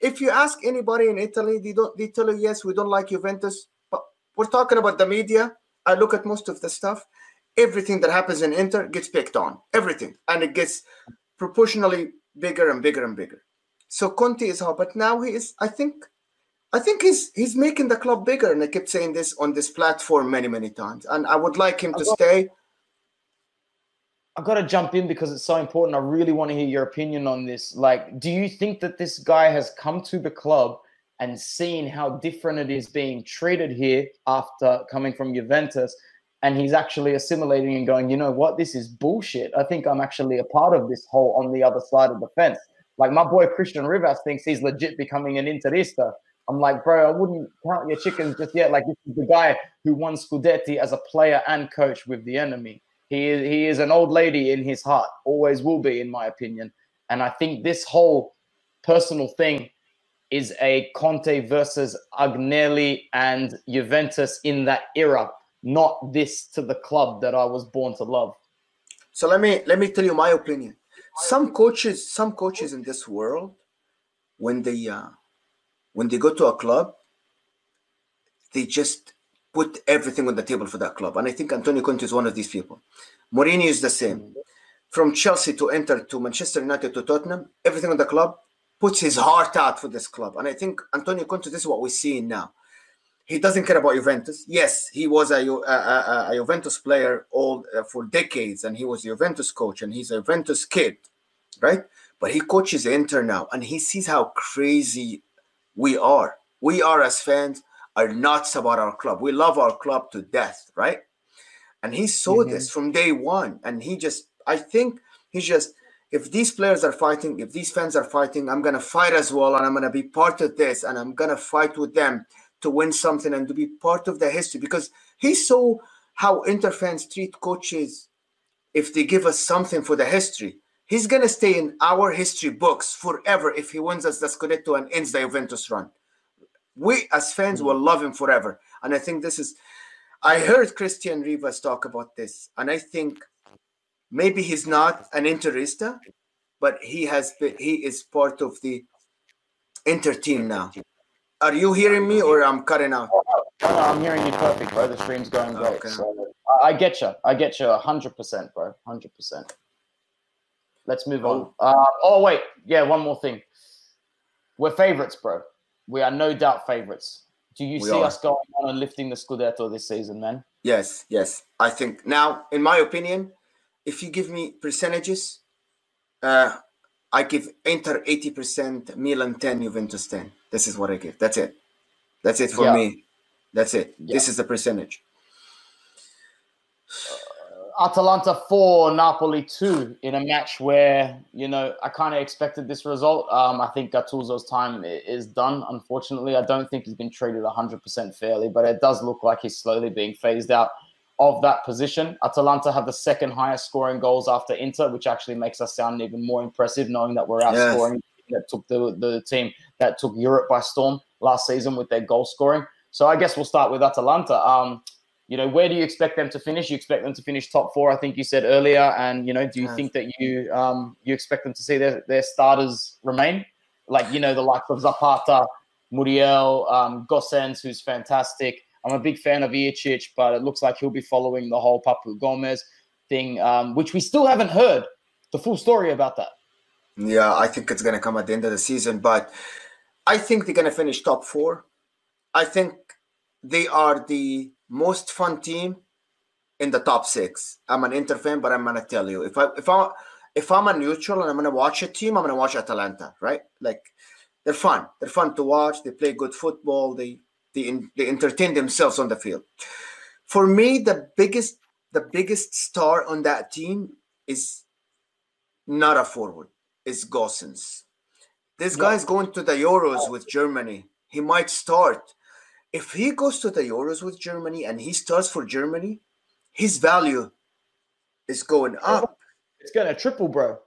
If you ask anybody in Italy, they don't. They tell you yes, we don't like Juventus. But we're talking about the media. I look at most of the stuff. Everything that happens in Inter gets picked on. Everything, and it gets proportionally bigger and bigger and bigger. So Conte is hard, but now he is. I think, I think he's he's making the club bigger, and I kept saying this on this platform many many times. And I would like him to got, stay. I've got to jump in because it's so important. I really want to hear your opinion on this. Like, do you think that this guy has come to the club and seen how different it is being treated here after coming from Juventus? And he's actually assimilating and going, you know what, this is bullshit. I think I'm actually a part of this whole on the other side of the fence. Like my boy Christian Rivas thinks he's legit becoming an Interista. I'm like, bro, I wouldn't count your chickens just yet. Like this is the guy who won Scudetti as a player and coach with the enemy. He is he is an old lady in his heart, always will be, in my opinion. And I think this whole personal thing is a Conte versus Agnelli and Juventus in that era, not this to the club that I was born to love. So let me let me tell you my opinion. Some coaches, some coaches in this world, when they uh, when they go to a club, they just put everything on the table for that club. And I think Antonio Conte is one of these people. Mourinho is the same. From Chelsea to Inter to Manchester United to Tottenham, everything on the club puts his heart out for this club. And I think Antonio Conte, this is what we're seeing now. He doesn't care about Juventus. Yes, he was a, a, a, Juventus player all uh, for decades, and he was a Juventus coach, and he's a Juventus kid, right? But he coaches Inter now, and he sees how crazy we are. We are as fans are nuts about our club. We love our club to death, right? And he saw mm-hmm. this from day one, and he just, I think, he's just if these players are fighting, if these fans are fighting, I'm gonna fight as well, and I'm gonna be part of this, and I'm gonna fight with them to win something and to be part of the history because he saw how Inter fans treat coaches if they give us something for the history. He's gonna stay in our history books forever if he wins us the Scudetto and ends the Juventus run. We as fans will love him forever, and I think this is. I heard Christian Rivas talk about this, and I think maybe he's not an interista, but he has been, he is part of the inter team now. Are you hearing me or I'm cutting out? I'm hearing you perfect, bro. The stream's going great. Okay. So I get you. I get you 100%, bro. 100%. Let's move on. Oh. Uh, oh, wait. Yeah, one more thing. We're favorites, bro. We are no doubt favorites. Do you we see are. us going on and lifting the Scudetto this season, man? Yes, yes. I think now, in my opinion, if you give me percentages, uh, I give Inter 80%, Milan 10, Juventus 10. This is what I give. That's it. That's it for yeah. me. That's it. Yeah. This is the percentage. Uh, Atalanta 4, Napoli 2 in a match where, you know, I kind of expected this result. Um, I think Gattuso's time is done, unfortunately. I don't think he's been treated 100% fairly, but it does look like he's slowly being phased out of that position. Atalanta have the second highest scoring goals after Inter, which actually makes us sound even more impressive, knowing that we're outscoring yes. that took the, the team that took Europe by storm last season with their goal scoring. So I guess we'll start with Atalanta. Um, you know, where do you expect them to finish? You expect them to finish top four, I think you said earlier. And you know, do you yes. think that you um, you expect them to see their, their starters remain? Like you know, the likes of Zapata, Muriel, um, Gosens, who's fantastic. I'm a big fan of Ilicic, but it looks like he'll be following the whole Papu Gomez thing, um, which we still haven't heard the full story about that. Yeah, I think it's going to come at the end of the season, but I think they're going to finish top four. I think they are the most fun team in the top six. I'm an Inter fan, but I'm going to tell you if I if I if I'm a neutral and I'm going to watch a team, I'm going to watch Atalanta, right? Like they're fun. They're fun to watch. They play good football. They they, they entertain themselves on the field. For me, the biggest the biggest star on that team is not a forward. It's Gosens. This guy is going to the Euros with Germany. He might start. If he goes to the Euros with Germany and he starts for Germany, his value is going up. It's going to triple, bro.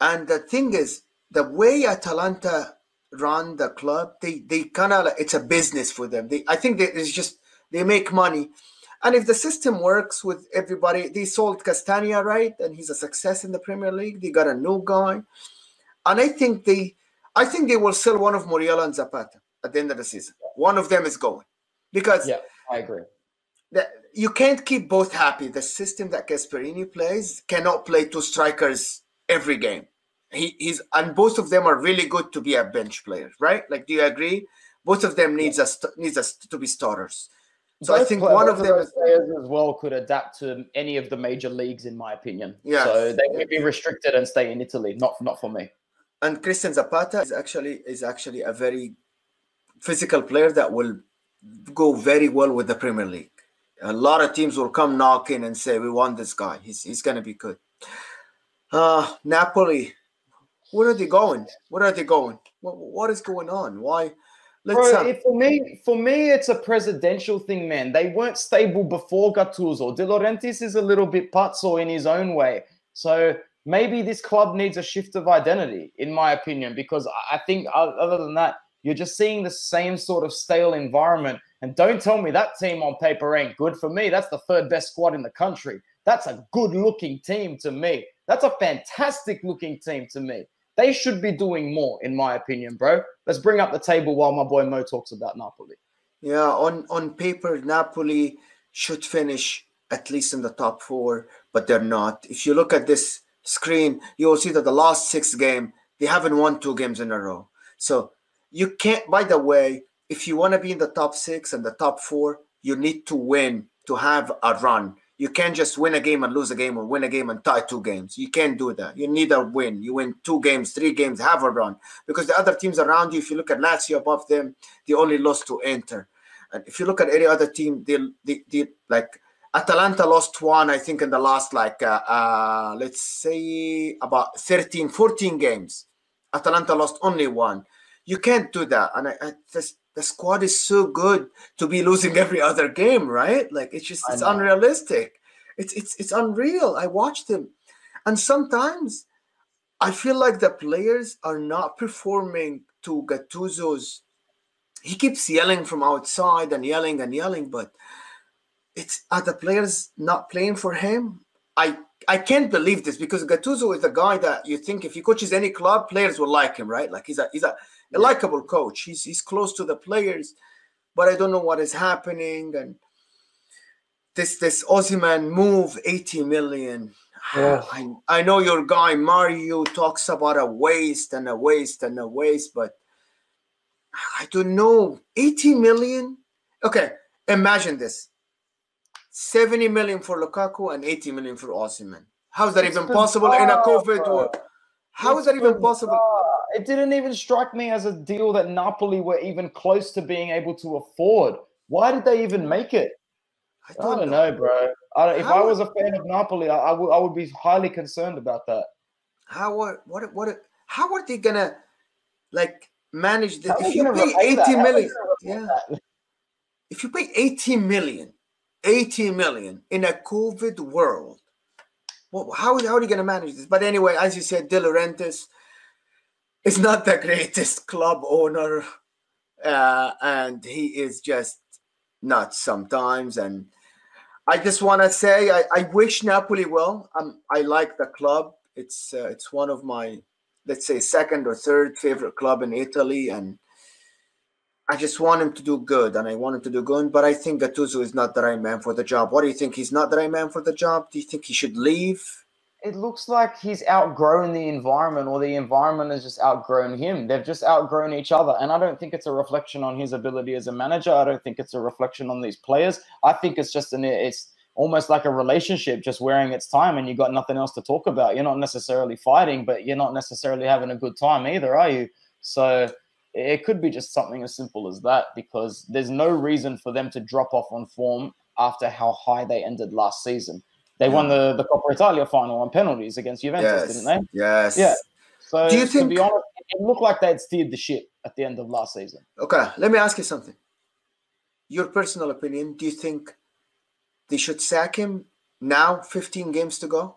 And the thing is, the way Atalanta run the club they they kind of like, it's a business for them. They i think it's just they make money. And if the system works with everybody they sold Castagne right? And he's a success in the premier league. They got a new guy. And i think they i think they will sell one of muriel and zapata at the end of the season. One of them is going. Because yeah i agree. that you can't keep both happy. The system that gasperini plays cannot play two strikers every game he, he's and both of them are really good to be a bench player, right? Like, do you agree? Both of them needs us needs us to be starters. So both I think one of them players as well could adapt to any of the major leagues, in my opinion. Yeah. So they could be restricted and stay in Italy. Not not for me. And Christian Zapata is actually is actually a very physical player that will go very well with the Premier League. A lot of teams will come knocking and say, "We want this guy. He's he's going to be good." Uh, Napoli where are they going? Where are they going? What, what is going on? Why? let's. Bro, for me, for me, it's a presidential thing, man. They weren't stable before Gattuso. De Laurentiis is a little bit pazzo in his own way. So maybe this club needs a shift of identity, in my opinion, because I- I think other than that, you're just seeing the same sort of stale environment. And don't tell me that team on paper ain't good for me. That's the third best squad in the country. That's a good looking team to me. That's a fantastic looking team to me. They should be doing more, in my opinion, bro. Let's bring up the table while my boy Mo talks about Napoli. Yeah, on on paper, Napoli should finish at least in the top four, but they're not. If you look at this screen, you will see that the last six game they haven't won two games in a row. So you can't. By the way, if you want to be in the top six and the top four, you need to win to have a run. You can't just win a game and lose a game or win a game and tie two games. You can't do that. You need a win. You win two games, three games, have a run. Because the other teams around you, if you look at Lazio above them, they only lost to Inter. And if you look at any other team, they, they, they like Atalanta lost one, I think, in the last like uh, uh, let's say about 13, 14 games. Atalanta lost only one. You can't do that. And I, I this, the squad is so good to be losing every other game, right? Like it's just it's unrealistic. It's it's it's unreal. I watched them, and sometimes I feel like the players are not performing to Gattuso's. He keeps yelling from outside and yelling and yelling, but it's are the players not playing for him? I I can't believe this because Gattuso is a guy that you think if he coaches any club, players will like him, right? Like he's a he's a, a likable coach. He's he's close to the players, but I don't know what is happening and this this Osimhen move 80 million. Yeah. I, I know your guy Mario talks about a waste and a waste and a waste, but I don't know. 80 million? Okay, imagine this. 70 million for Lukaku and 80 million for Osimhen. How is that It's even possible in a COVID world? How is It's that even possible? bizarre. It didn't even strike me as a deal that Napoli were even close to being able to afford. Why did they even make it? I I don't know, bro. I don't, if I was a fan of Napoli, I, I would I would be highly concerned about that. How are what what how are they gonna like manage this? If you pay repay that? 80 How are they million, yeah. that? if you pay 80 million, 80 million in a COVID world, well, how, how are you going to manage this? But anyway, as you said, De Laurentiis is not the greatest club owner, uh, and he is just nuts sometimes. And I just want to say, I, I wish Napoli well. Um, I like the club. It's uh, it's one of my, let's say, second or third favorite club in Italy, and I just want him to do good, and I want him to do good. But I think Gattuso is not the right man for the job. What do you think? He's not the right man for the job. Do you think he should leave? It looks like he's outgrown the environment, or the environment has just outgrown him. They've just outgrown each other, and I don't think it's a reflection on his ability as a manager. I don't think it's a reflection on these players. I think it's just an it's almost like a relationship just wearing its time, and you got nothing else to talk about. You're not necessarily fighting, but you're not necessarily having a good time either, are you? So it could be just something as simple as that because there's no reason for them to drop off on form after how high they ended last season. They won the, the Coppa Italia final on penalties against Juventus, didn't they? Yes. Yeah. So Do you to think- be honest, it looked like they'd steered the ship at the end of last season. Okay, let me ask you something. Your personal opinion, do you think they should sack him now, 15 games to go?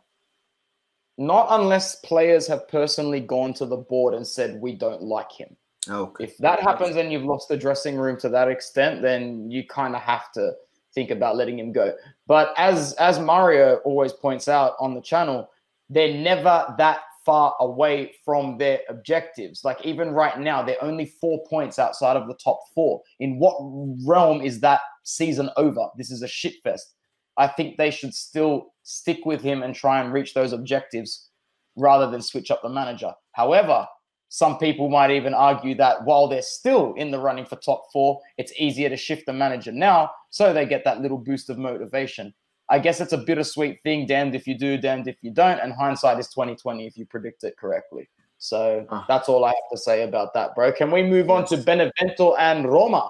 Not unless players have personally gone to the board and said we don't like him. Okay. If that happens and you've lost the dressing room to that extent, then you kind of have to think about letting him go. But as as Mario always points out on the channel, they're never that far away from their objectives. Like even right now, they're only four points outside of the top four. In what realm is that season over? This is a shit fest. I think they should still stick with him and try and reach those objectives rather than switch up the manager. However, some people might even argue that while they're still in the running for top four, it's easier to shift the manager now so they get that little boost of motivation. I guess it's a bittersweet thing, damned if you do, damned if you don't, and hindsight is 2020 if you predict it correctly. So Ah. that's all I have to say about that, bro. Can we move on to Benevento and Roma?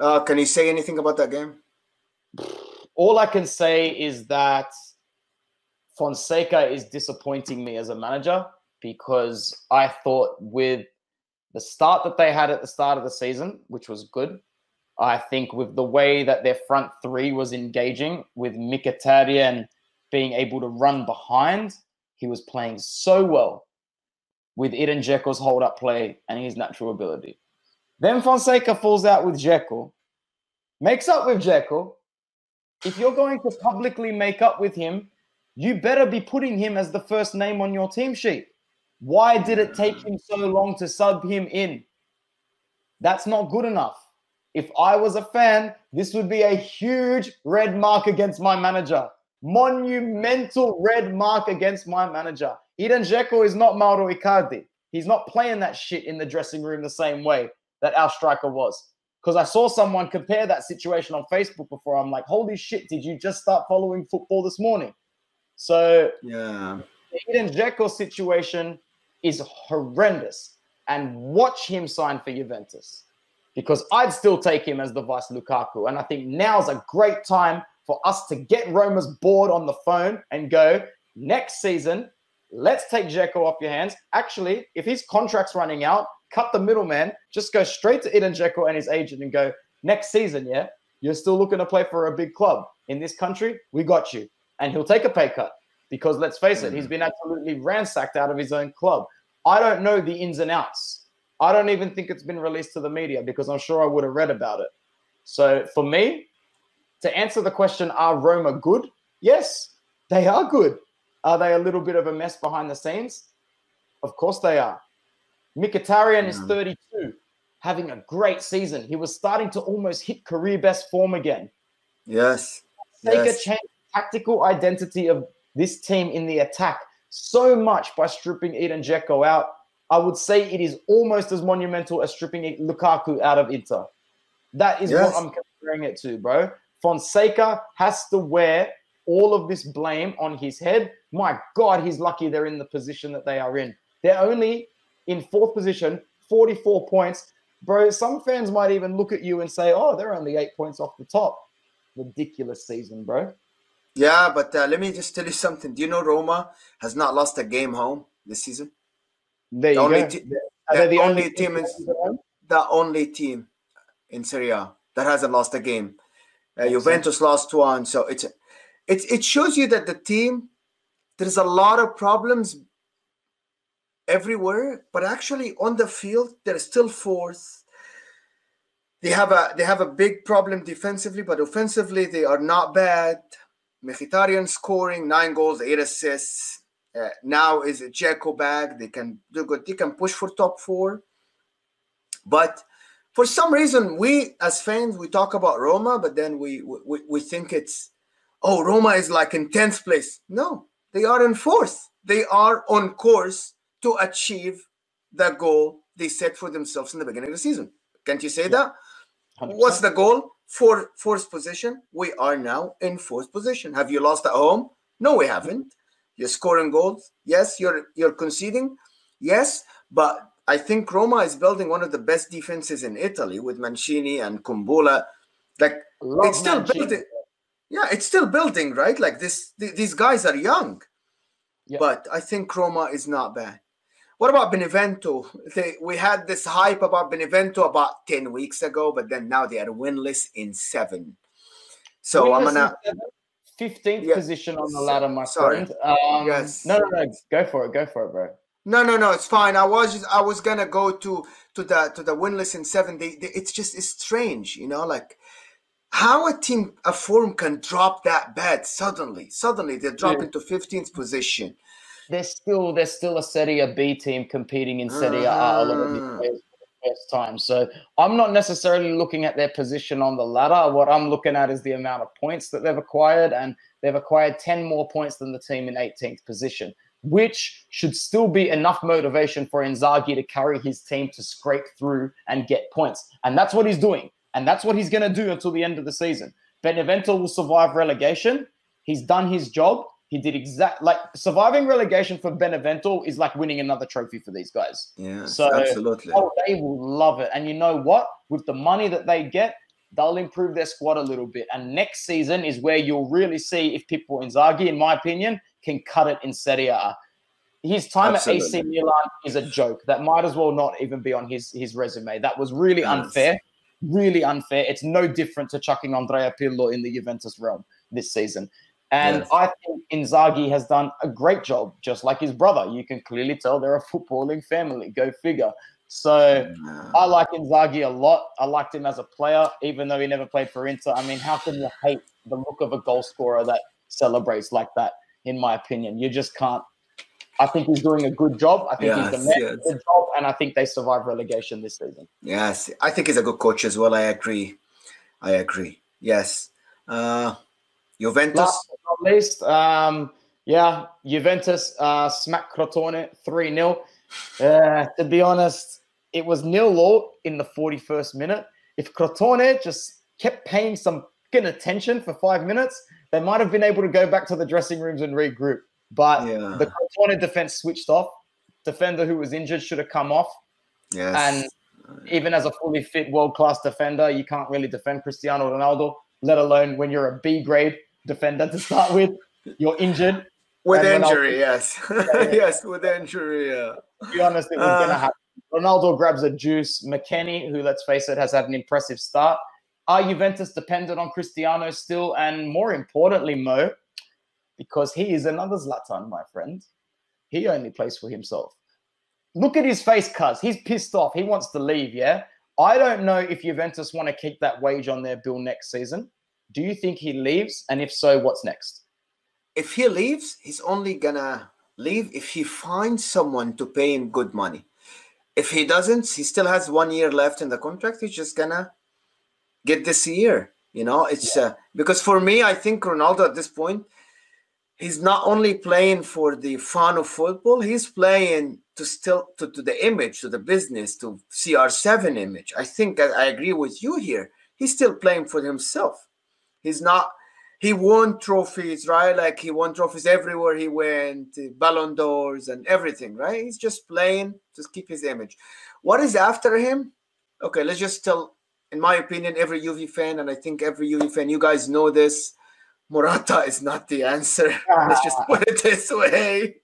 Uh, can you say anything about that game? all I can say is that Fonseca is disappointing me as a manager because I thought with the start that they had at the start of the season, which was good. I think with the way that their front three was engaging with Mkhitaryan being able to run behind, he was playing so well with Edin Dzeko's hold up play and his natural ability. Then Fonseca falls out with Dzeko, makes up with Dzeko. If you're going to publicly make up with him, you better be putting him as the first name on your team sheet. Why did it take him so long to sub him in? That's not good enough. If I was a fan, this would be a huge red mark against my manager. Monumental red mark against my manager. Edin Dzeko is not Mauro Icardi. He's not playing that shit in the dressing room the same way that our striker was. Because I saw someone compare that situation on Facebook before. I'm like, holy shit, did you just start following football this morning? So yeah, Edin Dzeko situation is horrendous. And watch him sign for Juventus because I'd still take him as the vice Lukaku. And I think now's a great time for us to get Roma's board on the phone and go next season. Let's take Dzeko off your hands. Actually, if his contract's running out, cut the middleman, just go straight to Edin Dzeko and his agent and go next season. Yeah, you're still looking to play for a big club in this country. We got you, and he'll take a pay cut because let's face it, he's mm. been absolutely ransacked out of his own club. I don't know the ins and outs. I don't even think it's been released to the media because I'm sure I would have read about it. So for me, to answer the question, are Roma good? Yes, they are good. Are they a little bit of a mess behind the scenes? Of course they are. Mkhitaryan is mm. 32, having a great season. He was starting to almost hit career best form again. Yes. Take yes. a change tactical identity of this team in the attack so much by stripping Edin Dzeko out. I would say it is almost as monumental as stripping Lukaku out of Inter. That is yes. what I'm comparing it to, bro. Fonseca has to wear all of this blame on his head. My God, he's lucky they're in the position that they are in. They're only in fourth position, 44 points. Bro, some fans might even look at you and say, oh, they're only eight points off the top. Ridiculous season, bro. Yeah, but uh, let me just tell you something. Do you know Roma has not lost a game home this season? There the you only go. Te- the, the only team in the only team in Serie A that hasn't lost a game. Uh, Juventus lost one, so it's it it shows you that the team there's a lot of problems everywhere, but actually on the field they're still fourth. They have a they have a big problem defensively, but offensively they are not bad. Mkhitaryan scoring nine goals, eight assists. Uh, now is a Dzeko bag. They can do good. They can push for top four. But for some reason, we as fans we talk about Roma, but then we we, we think it's oh Roma is like in tenth place. No, they are in fourth. They are on course to achieve the goal they set for themselves in the beginning of the season. Can't you say that? 100%. What's the goal? For fourth position. We are now in fourth position. Have you lost at home? No, we haven't. You're scoring goals. Yes, you're you're conceding. Yes, but I think Roma is building one of the best defenses in Italy with Mancini and Kumbula. Like Love it's still Mancini. building. Yeah, it's still building, right? Like this, th- these guys are young. But I think Roma is not bad. What about Benevento? They, we had this hype about Benevento about 10 weeks ago, but then now they are winless in seven. So winless I'm gonna 15th yeah. position on the ladder, my Sorry. friend. Um, yes. No, no, no. Go for it. Go for it, bro. No, no, no. It's fine. I was just, I was gonna go to to the to the winless in seven. They, they, it's just it's strange, you know, like how a team a form can drop that bad suddenly. Suddenly they drop yeah. into 15th position they're still they're still a Serie A B team competing in Serie A a lot of these mm. for the first time. So I'm not necessarily looking at their position on the ladder. What I'm looking at is the amount of points that they've acquired, and they've acquired 10 more points than the team in 18th position, which should still be enough motivation for Inzaghi to carry his team to scrape through and get points. And that's what he's doing. And that's what he's going to do until the end of the season. Benevento will survive relegation. He's done his job. He did exact like surviving relegation for Benevento is like winning another trophy for these guys. Yeah, so absolutely. Oh, they will love it. And you know what? With the money that they get, they'll improve their squad a little bit. And next season is where you'll really see if Pippo Inzaghi, in my opinion, can cut it in Serie A. his time Absolutely. at AC Milan is a joke. That might as well not even be on his his resume. That was really Yes. unfair. Really unfair. It's no different to chucking Andrea Pirlo in the Juventus realm this season. And Yes. I think Inzaghi has done a great job, just like his brother. You can clearly tell they're a footballing family. Go figure. So I like Inzaghi a lot. I liked him as a player, even though he never played for Inter. I mean, how can you hate the look of a goal scorer that celebrates like that? In my opinion, you just can't. I think he's doing a good job. I think he's the Yes, man yes. good job, and I think they survive relegation this season. Yes, I think he's a good coach as well. I agree. I agree. Yes. Uh, Juventus. Last least, um, yeah, Juventus uh, smacked Crotone 3 0. Uh, to be honest, it was nil all in the 41st minute. If Crotone just kept paying some attention for five minutes, they might have been able to go back to the dressing rooms and regroup. But Yeah. the Crotone defense switched off. Defender who was injured should have come off. Yes. And even as a fully fit world class defender, you can't really defend Cristiano Ronaldo, let alone when you're a B grade defender to start with. You're injured. with and Ronaldo- injury, yes. yes, with injury, yeah. To be honest, it was Uh. going to happen. Ronaldo grabs a juice. McKennie, who let's face it, has had an impressive start. Are Juventus dependent on Cristiano still? And more importantly, Mo, because he is another Zlatan, my friend. He only plays for himself. Look at his face, cuz he's pissed off. He wants to leave. Yeah. I don't know if Juventus want to keep that wage on their bill next season. Do you think he leaves? And if so, what's next? If he leaves, he's only gonna leave if he finds someone to pay him good money. If he doesn't, he still has one year left in the contract. He's just gonna get this year. You know, it's uh, because for me, I think Ronaldo at this point, he's not only playing for the fun of football, he's playing to still to, to the image, to the business, to CR7 image. I think I, I agree with you here. He's still playing for himself. He's not he won trophies, right? Like he won trophies everywhere he went, Ballon d'Ors and everything, right? He's just playing, just keep his image. What is after him? Okay, let's just tell, in my opinion, every Juve fan, and I think every Juve fan, you guys know this. Morata is not the answer. let's just ah. put it this way.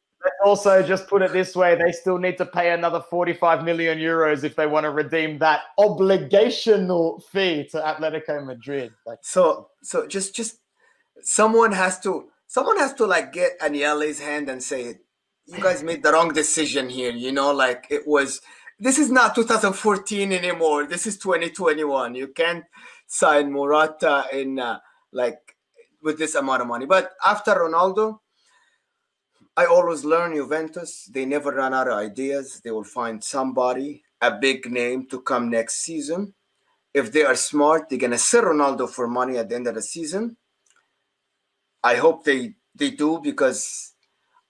Also just put it this way: they still need to pay another 45 million euros if they want to redeem that obligational fee to Atletico Madrid. Like, So, so just, just someone has to, someone has to like get Agnelli's hand and say, you guys made the wrong decision here. You know, like it was. This is not 2014 anymore. This is 2021. You can't sign Morata in uh, like with this amount of money. But after Ronaldo, I always learn Juventus. They never run out of ideas. They will find somebody, a big name, to come next season. If they are smart, they're gonna sell Ronaldo for money at the end of the season. I hope they they do because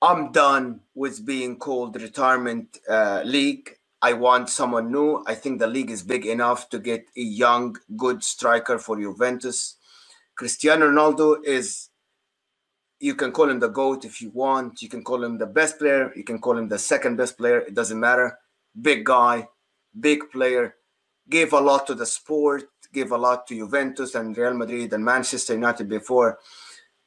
I'm done with being called retirement uh, league. I want someone new. I think the league is big enough to get a young, good striker for Juventus. Cristiano Ronaldo is, you can call him the GOAT if you want. You can call him the best player. You can call him the second best player. It doesn't matter. Big guy, big player, gave a lot to the sport, gave a lot to Juventus and Real Madrid and Manchester United before.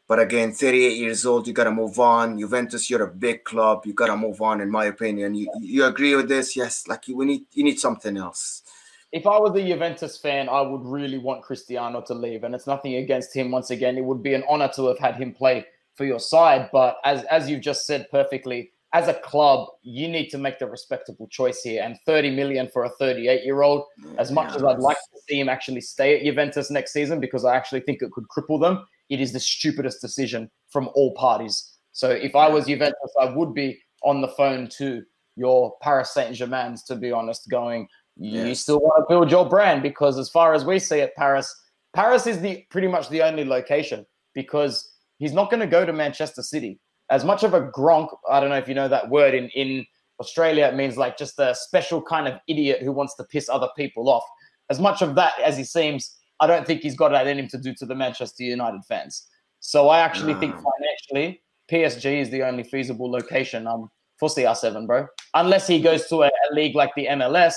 But again, 38 years old, you gotta move on. Juventus, you're a big club. You gotta move on, in my opinion. You, you agree with this? Yes. Like we need you need something else. if I was a Juventus fan, I would really want Cristiano to leave, and it's nothing against him. Once again, it would be an honor to have had him play for your side. But as as you've just said perfectly, as a club, you need to make the respectable choice here. And 30 million for a 38 year old, as much as I'd like to see him actually stay at Juventus next season, because I actually think it could cripple them, it is the stupidest decision from all parties. So if I was Juventus, I would be on the phone to your Paris Saint Germain's, to be honest, going, you Yes. still want to build your brand because as far as we see it, Paris, Paris is the pretty much the only location because he's not going to go to Manchester City. As much of a gronk, I don't know if you know that word in in Australia, it means like just a special kind of idiot who wants to piss other people off. As much of that as he seems, I don't think he's got that in him to do to the Manchester United fans. So I actually think financially, PSG is the only feasible location um for CR7, bro. Unless he goes to a, a league like the MLS,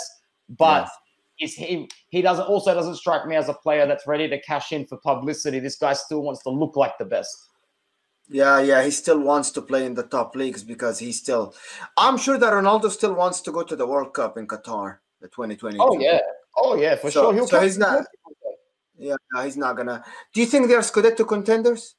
but Yes. is he he doesn't also doesn't strike me as a player that's ready to cash in for publicity. This guy still wants to look like the best. Yeah, yeah, he still wants to play in the top leagues because he still. I'm sure that Ronaldo still wants to go to the World Cup in Qatar, the 2020. Oh yeah, oh yeah, for So- sure. He'll so he's not- Yeah, he's not gonna. Do you think they're Scudetto contenders?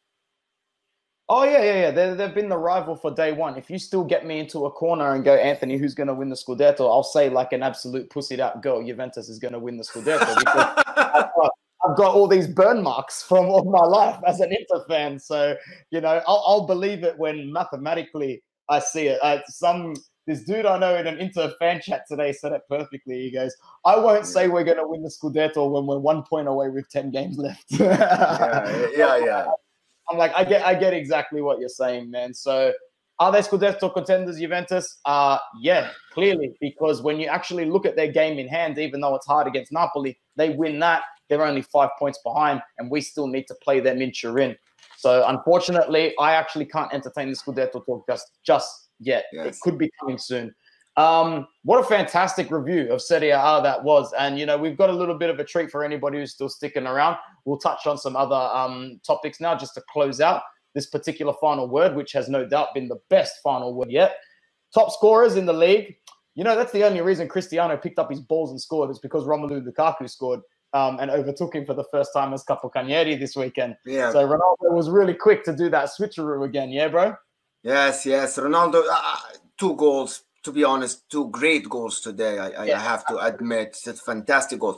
Oh yeah, yeah, yeah. They, they've been the rival for day one. If you still get me into a corner and go, Anthony, who's going to win the Scudetto? I'll say like an absolute pussied out girl, Juventus is going to win the Scudetto because I've got all these burn marks from all my life as an Inter fan. So you know, I'll, I'll believe it when mathematically I see it. Uh, some this dude I know in an Inter fan chat today said it perfectly. He goes, "I won't say we're going to win the Scudetto when we're one point away with ten games left." yeah, yeah, yeah. I'm like, I get, I get exactly what you're saying, man. So, are they Scudetto contenders, Juventus? Uh yeah, clearly, because when you actually look at their game in hand, even though it's hard against Napoli, they win that. They're only five points behind, and we still need to play them in Turin. So, unfortunately, I actually can't entertain the Scudetto talk just just yet. It could be coming soon. Um, what a fantastic review of Serie A that was, and you know we've got a little bit of a treat for anybody who's still sticking around. We'll touch on some other um, topics now just to close out this particular final word, which has no doubt been the best final word yet. Top scorers in the league. You know, that's the only reason Cristiano picked up his balls and scored is because Romelu Lukaku scored um, and overtook him for the first time as Capocannoniere this weekend. Yeah. So Ronaldo was really quick to do that switcheroo again. Yeah, bro? Yes, yes. Ronaldo, uh, two goals. To be honest, two great goals today. I, I Yeah. have to admit, it's fantastic goals.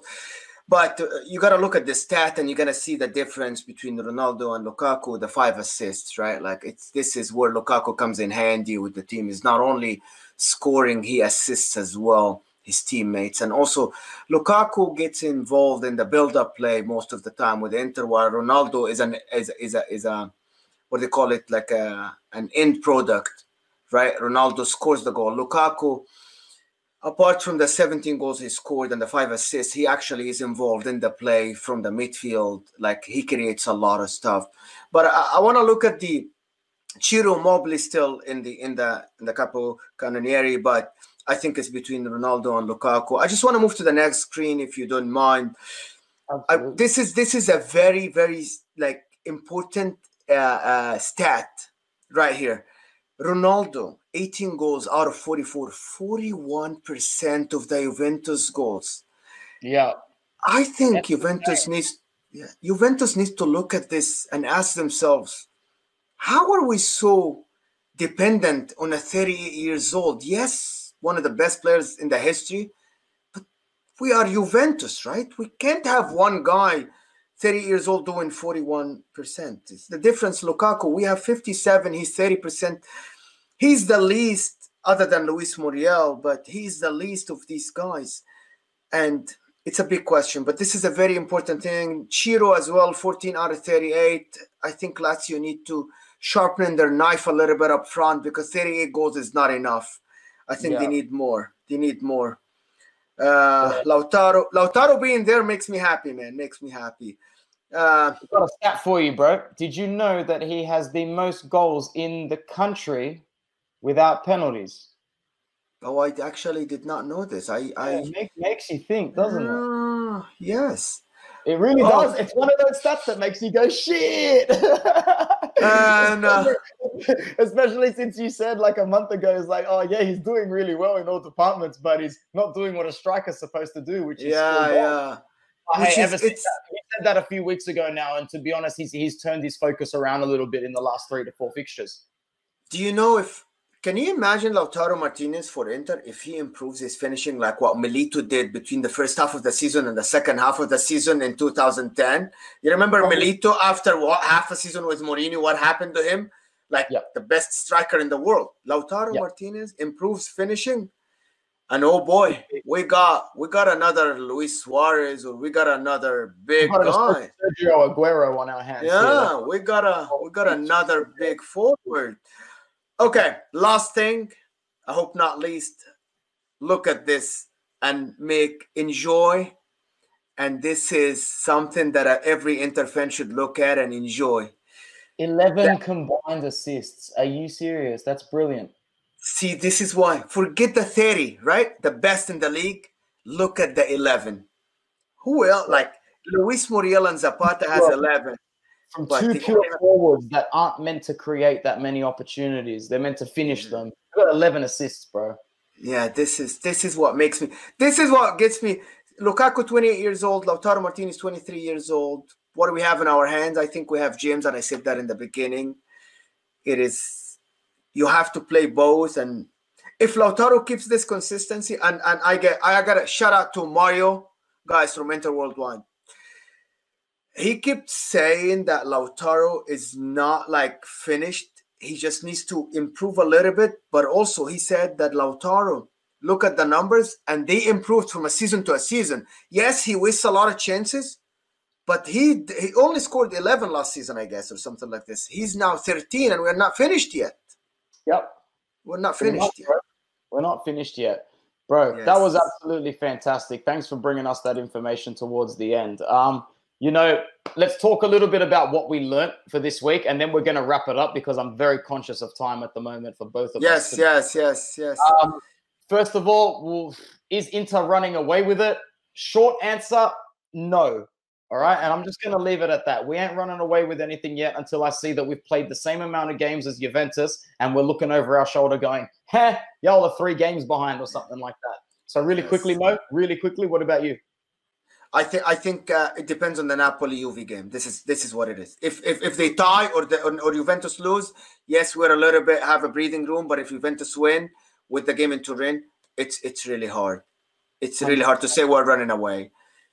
But uh, you got to look at the stat, and you're going to see the difference between Ronaldo and Lukaku. The five assists, right? Like it's this is where Lukaku comes in handy with the team. Is not only scoring, he assists as well his teammates, and also Lukaku gets involved in the build-up play most of the time with Inter, while Ronaldo is an is is a is a what do they call it? Like a an end product right? Ronaldo scores the goal. Lukaku apart from the 17 goals he scored and the five assists he actually is involved in the play from the midfield. Like he creates a lot of stuff. But i, I want to look at the Ciro Immobile still in the in the in the Capo Cannonieri, but I think it's between Ronaldo and Lukaku. I just want to move to the next screen if you don't mind. I, this is this is a very very like important uh, uh, stat right here. Ronaldo, 18 goals out of 44, 41% of the Juventus goals. yeah. I think That's Juventus needs yeah, Juventus needs to look at this and ask themselves, how are we so dependent on a 38 years old? Yes, one of the best players in the history, but we are Juventus, right? We can't have one guy 30 years old doing 41%. It's the difference, Lukaku. We have 57, he's 30%. He's the least, other than Luis Muriel, but he's the least of these guys. And it's a big question, but this is a very important thing. Ciro as well, 14 out of 38. I think Lazio need to sharpen their knife a little bit up front because 38 goals is not enough. I think they need more. They need more. Uh, Lautaro, Lautaro being there makes me happy, man. Makes me happy. Uh, I've got a stat for you, bro. Did you know that he has the most goals in the country without penalties? oh, I actually did not know this. I, I it make, makes you think, doesn't it? Ah, yes. It really Oh. does. It's one of those stats that makes you go shit. And, uh, Especially since you said like a month ago, it's like, oh yeah, he's doing really well in all departments, but he's not doing what a striker's supposed to do, which is Yeah, score goals. yeah. Oh, Which hey, is- ever since it's- he said that a few weeks ago now, and to be honest, he's he's turned his focus around a little bit in the last three to four fixtures. Do you know if can you imagine Lautaro Martinez for Inter if he improves his finishing like what Milito did between the first half of the season and the second half of the season in 2010? You remember. Milito after what half a season with Mourinho? What happened to him? Like Yeah. the best striker in the world. Lautaro Yeah. Martinez improves finishing, and oh boy, we got we got another Luis Suarez or we got another big Got guy. Sergio Aguero on our hands. here. Yeah, we got a we got another big forward. Okay, last thing, I hope not least, look at this and make enjoy. And this is something that every Inter fan should look at and enjoy. 11 combined assists. Are you serious? That's brilliant. See, this is why. Forget the 30, right? The best in the league. Look at the 11. Who else? Like Luis Muriel and Zapata has 11. From but two pure forwards that aren't meant to create that many opportunities. They're meant to finish yeah. them. Got 11 assists, bro. Yeah, this is this is what makes me. This is what gets me. Lukaku, 28 years old. Lautaro Martinez, 23 years old. What do we have in our hands? I think we have James, and I said that in the beginning. It is you have to play both, and if Lautaro keeps this consistency, and and I get I got a shout out to Mario guys from Inter Worldwide he kept saying that Lautaro is not like finished. He just needs to improve a little bit. But also, he said that Lautaro, look at the numbers, and they improved from a season to a season. Yes, he wastes a lot of chances, but he he only scored 11 last season, I guess, or something like this. He's now 13, and we're not finished yet. Yep, we're not finished we're not, yet. We're not finished yet. Bro, yes. that was absolutely fantastic. Thanks for bringing us that information towards the end. Um, you know, let's talk a little bit about what we learned for this week, and then we're going to wrap it up because I'm very conscious of time at the moment for both of yes, us. Yes, yes, yes, yes. Um, first of all, well, is Inter running away with it? Short answer, no. All right. And I'm just going to leave it at that. We ain't running away with anything yet until I see that we've played the same amount of games as Juventus and we're looking over our shoulder going, heh, y'all are three games behind or something like that. So, really yes. quickly, Mo, really quickly, what about you? I think I think uh, it depends on the Napoli Juve game. This is this is what it is. If if, if they tie or the or, or, Juventus lose, yes, we're a little bit have a breathing room. But if Juventus win with the game in Turin, it's it's really hard. It's really hard to say we're running away.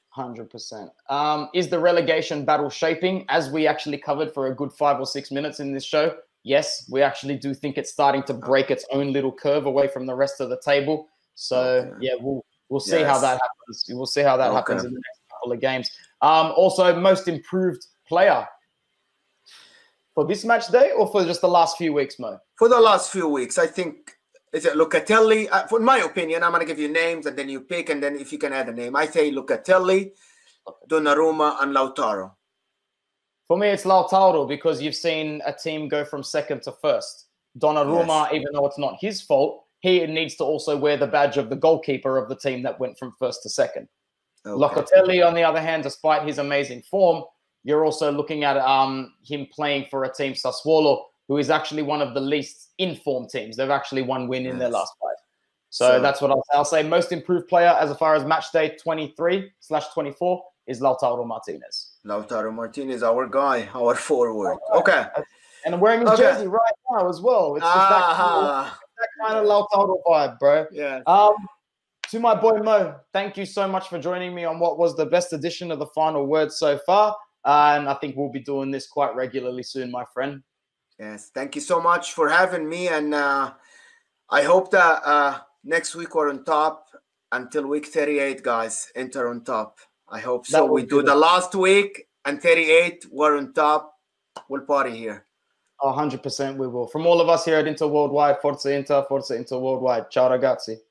Hundred percent. Um, is the relegation battle shaping as we actually covered for a good five or six minutes in this show? Yes, we actually do think it's starting to break its own little curve away from the rest of the table. So yeah, we'll We'll see yes. how that happens. We'll see how that okay. happens in the next couple of games. Um, also, most improved player for this match day or for just the last few weeks, Mo? For the last few weeks, I think is it Locatelli? Uh, for my opinion, I'm gonna give you names and then you pick, and then if you can add a name, I say Locatelli, Donnarumma, and Lautaro. For me, it's Lautaro because you've seen a team go from second to first. Donnarumma, yes. even though it's not his fault, he needs to also wear the badge of the goalkeeper of the team that went from first to second. Okay. Locatelli, on the other hand, despite his amazing form, you're also looking at um, him playing for a team, Sassuolo, who is actually one of the least informed teams. They've actually one win yes. in their last five. So, so that's what I'll, I'll, say. Most improved player as far as match day 23 slash 24 is Lautaro Martinez. Lautaro Martinez, our guy, our forward. Okay. And I'm wearing his okay. jersey right now as well. It's just. That kind of Lautaro vibe, bro. Yeah. Um, to my boy Mo, thank you so much for joining me on what was the best edition of the final word so far. Uh, and I think we'll be doing this quite regularly soon, my friend. Yes, thank you so much for having me. And uh, I hope that uh, next week we're on top until week 38, guys. Inter on top. I hope so. We do the last week and 38, we're on top. We'll party here. 100% we will. From all of us here at Inter Worldwide, Forza Inter, Forza Inter Worldwide. Ciao ragazzi.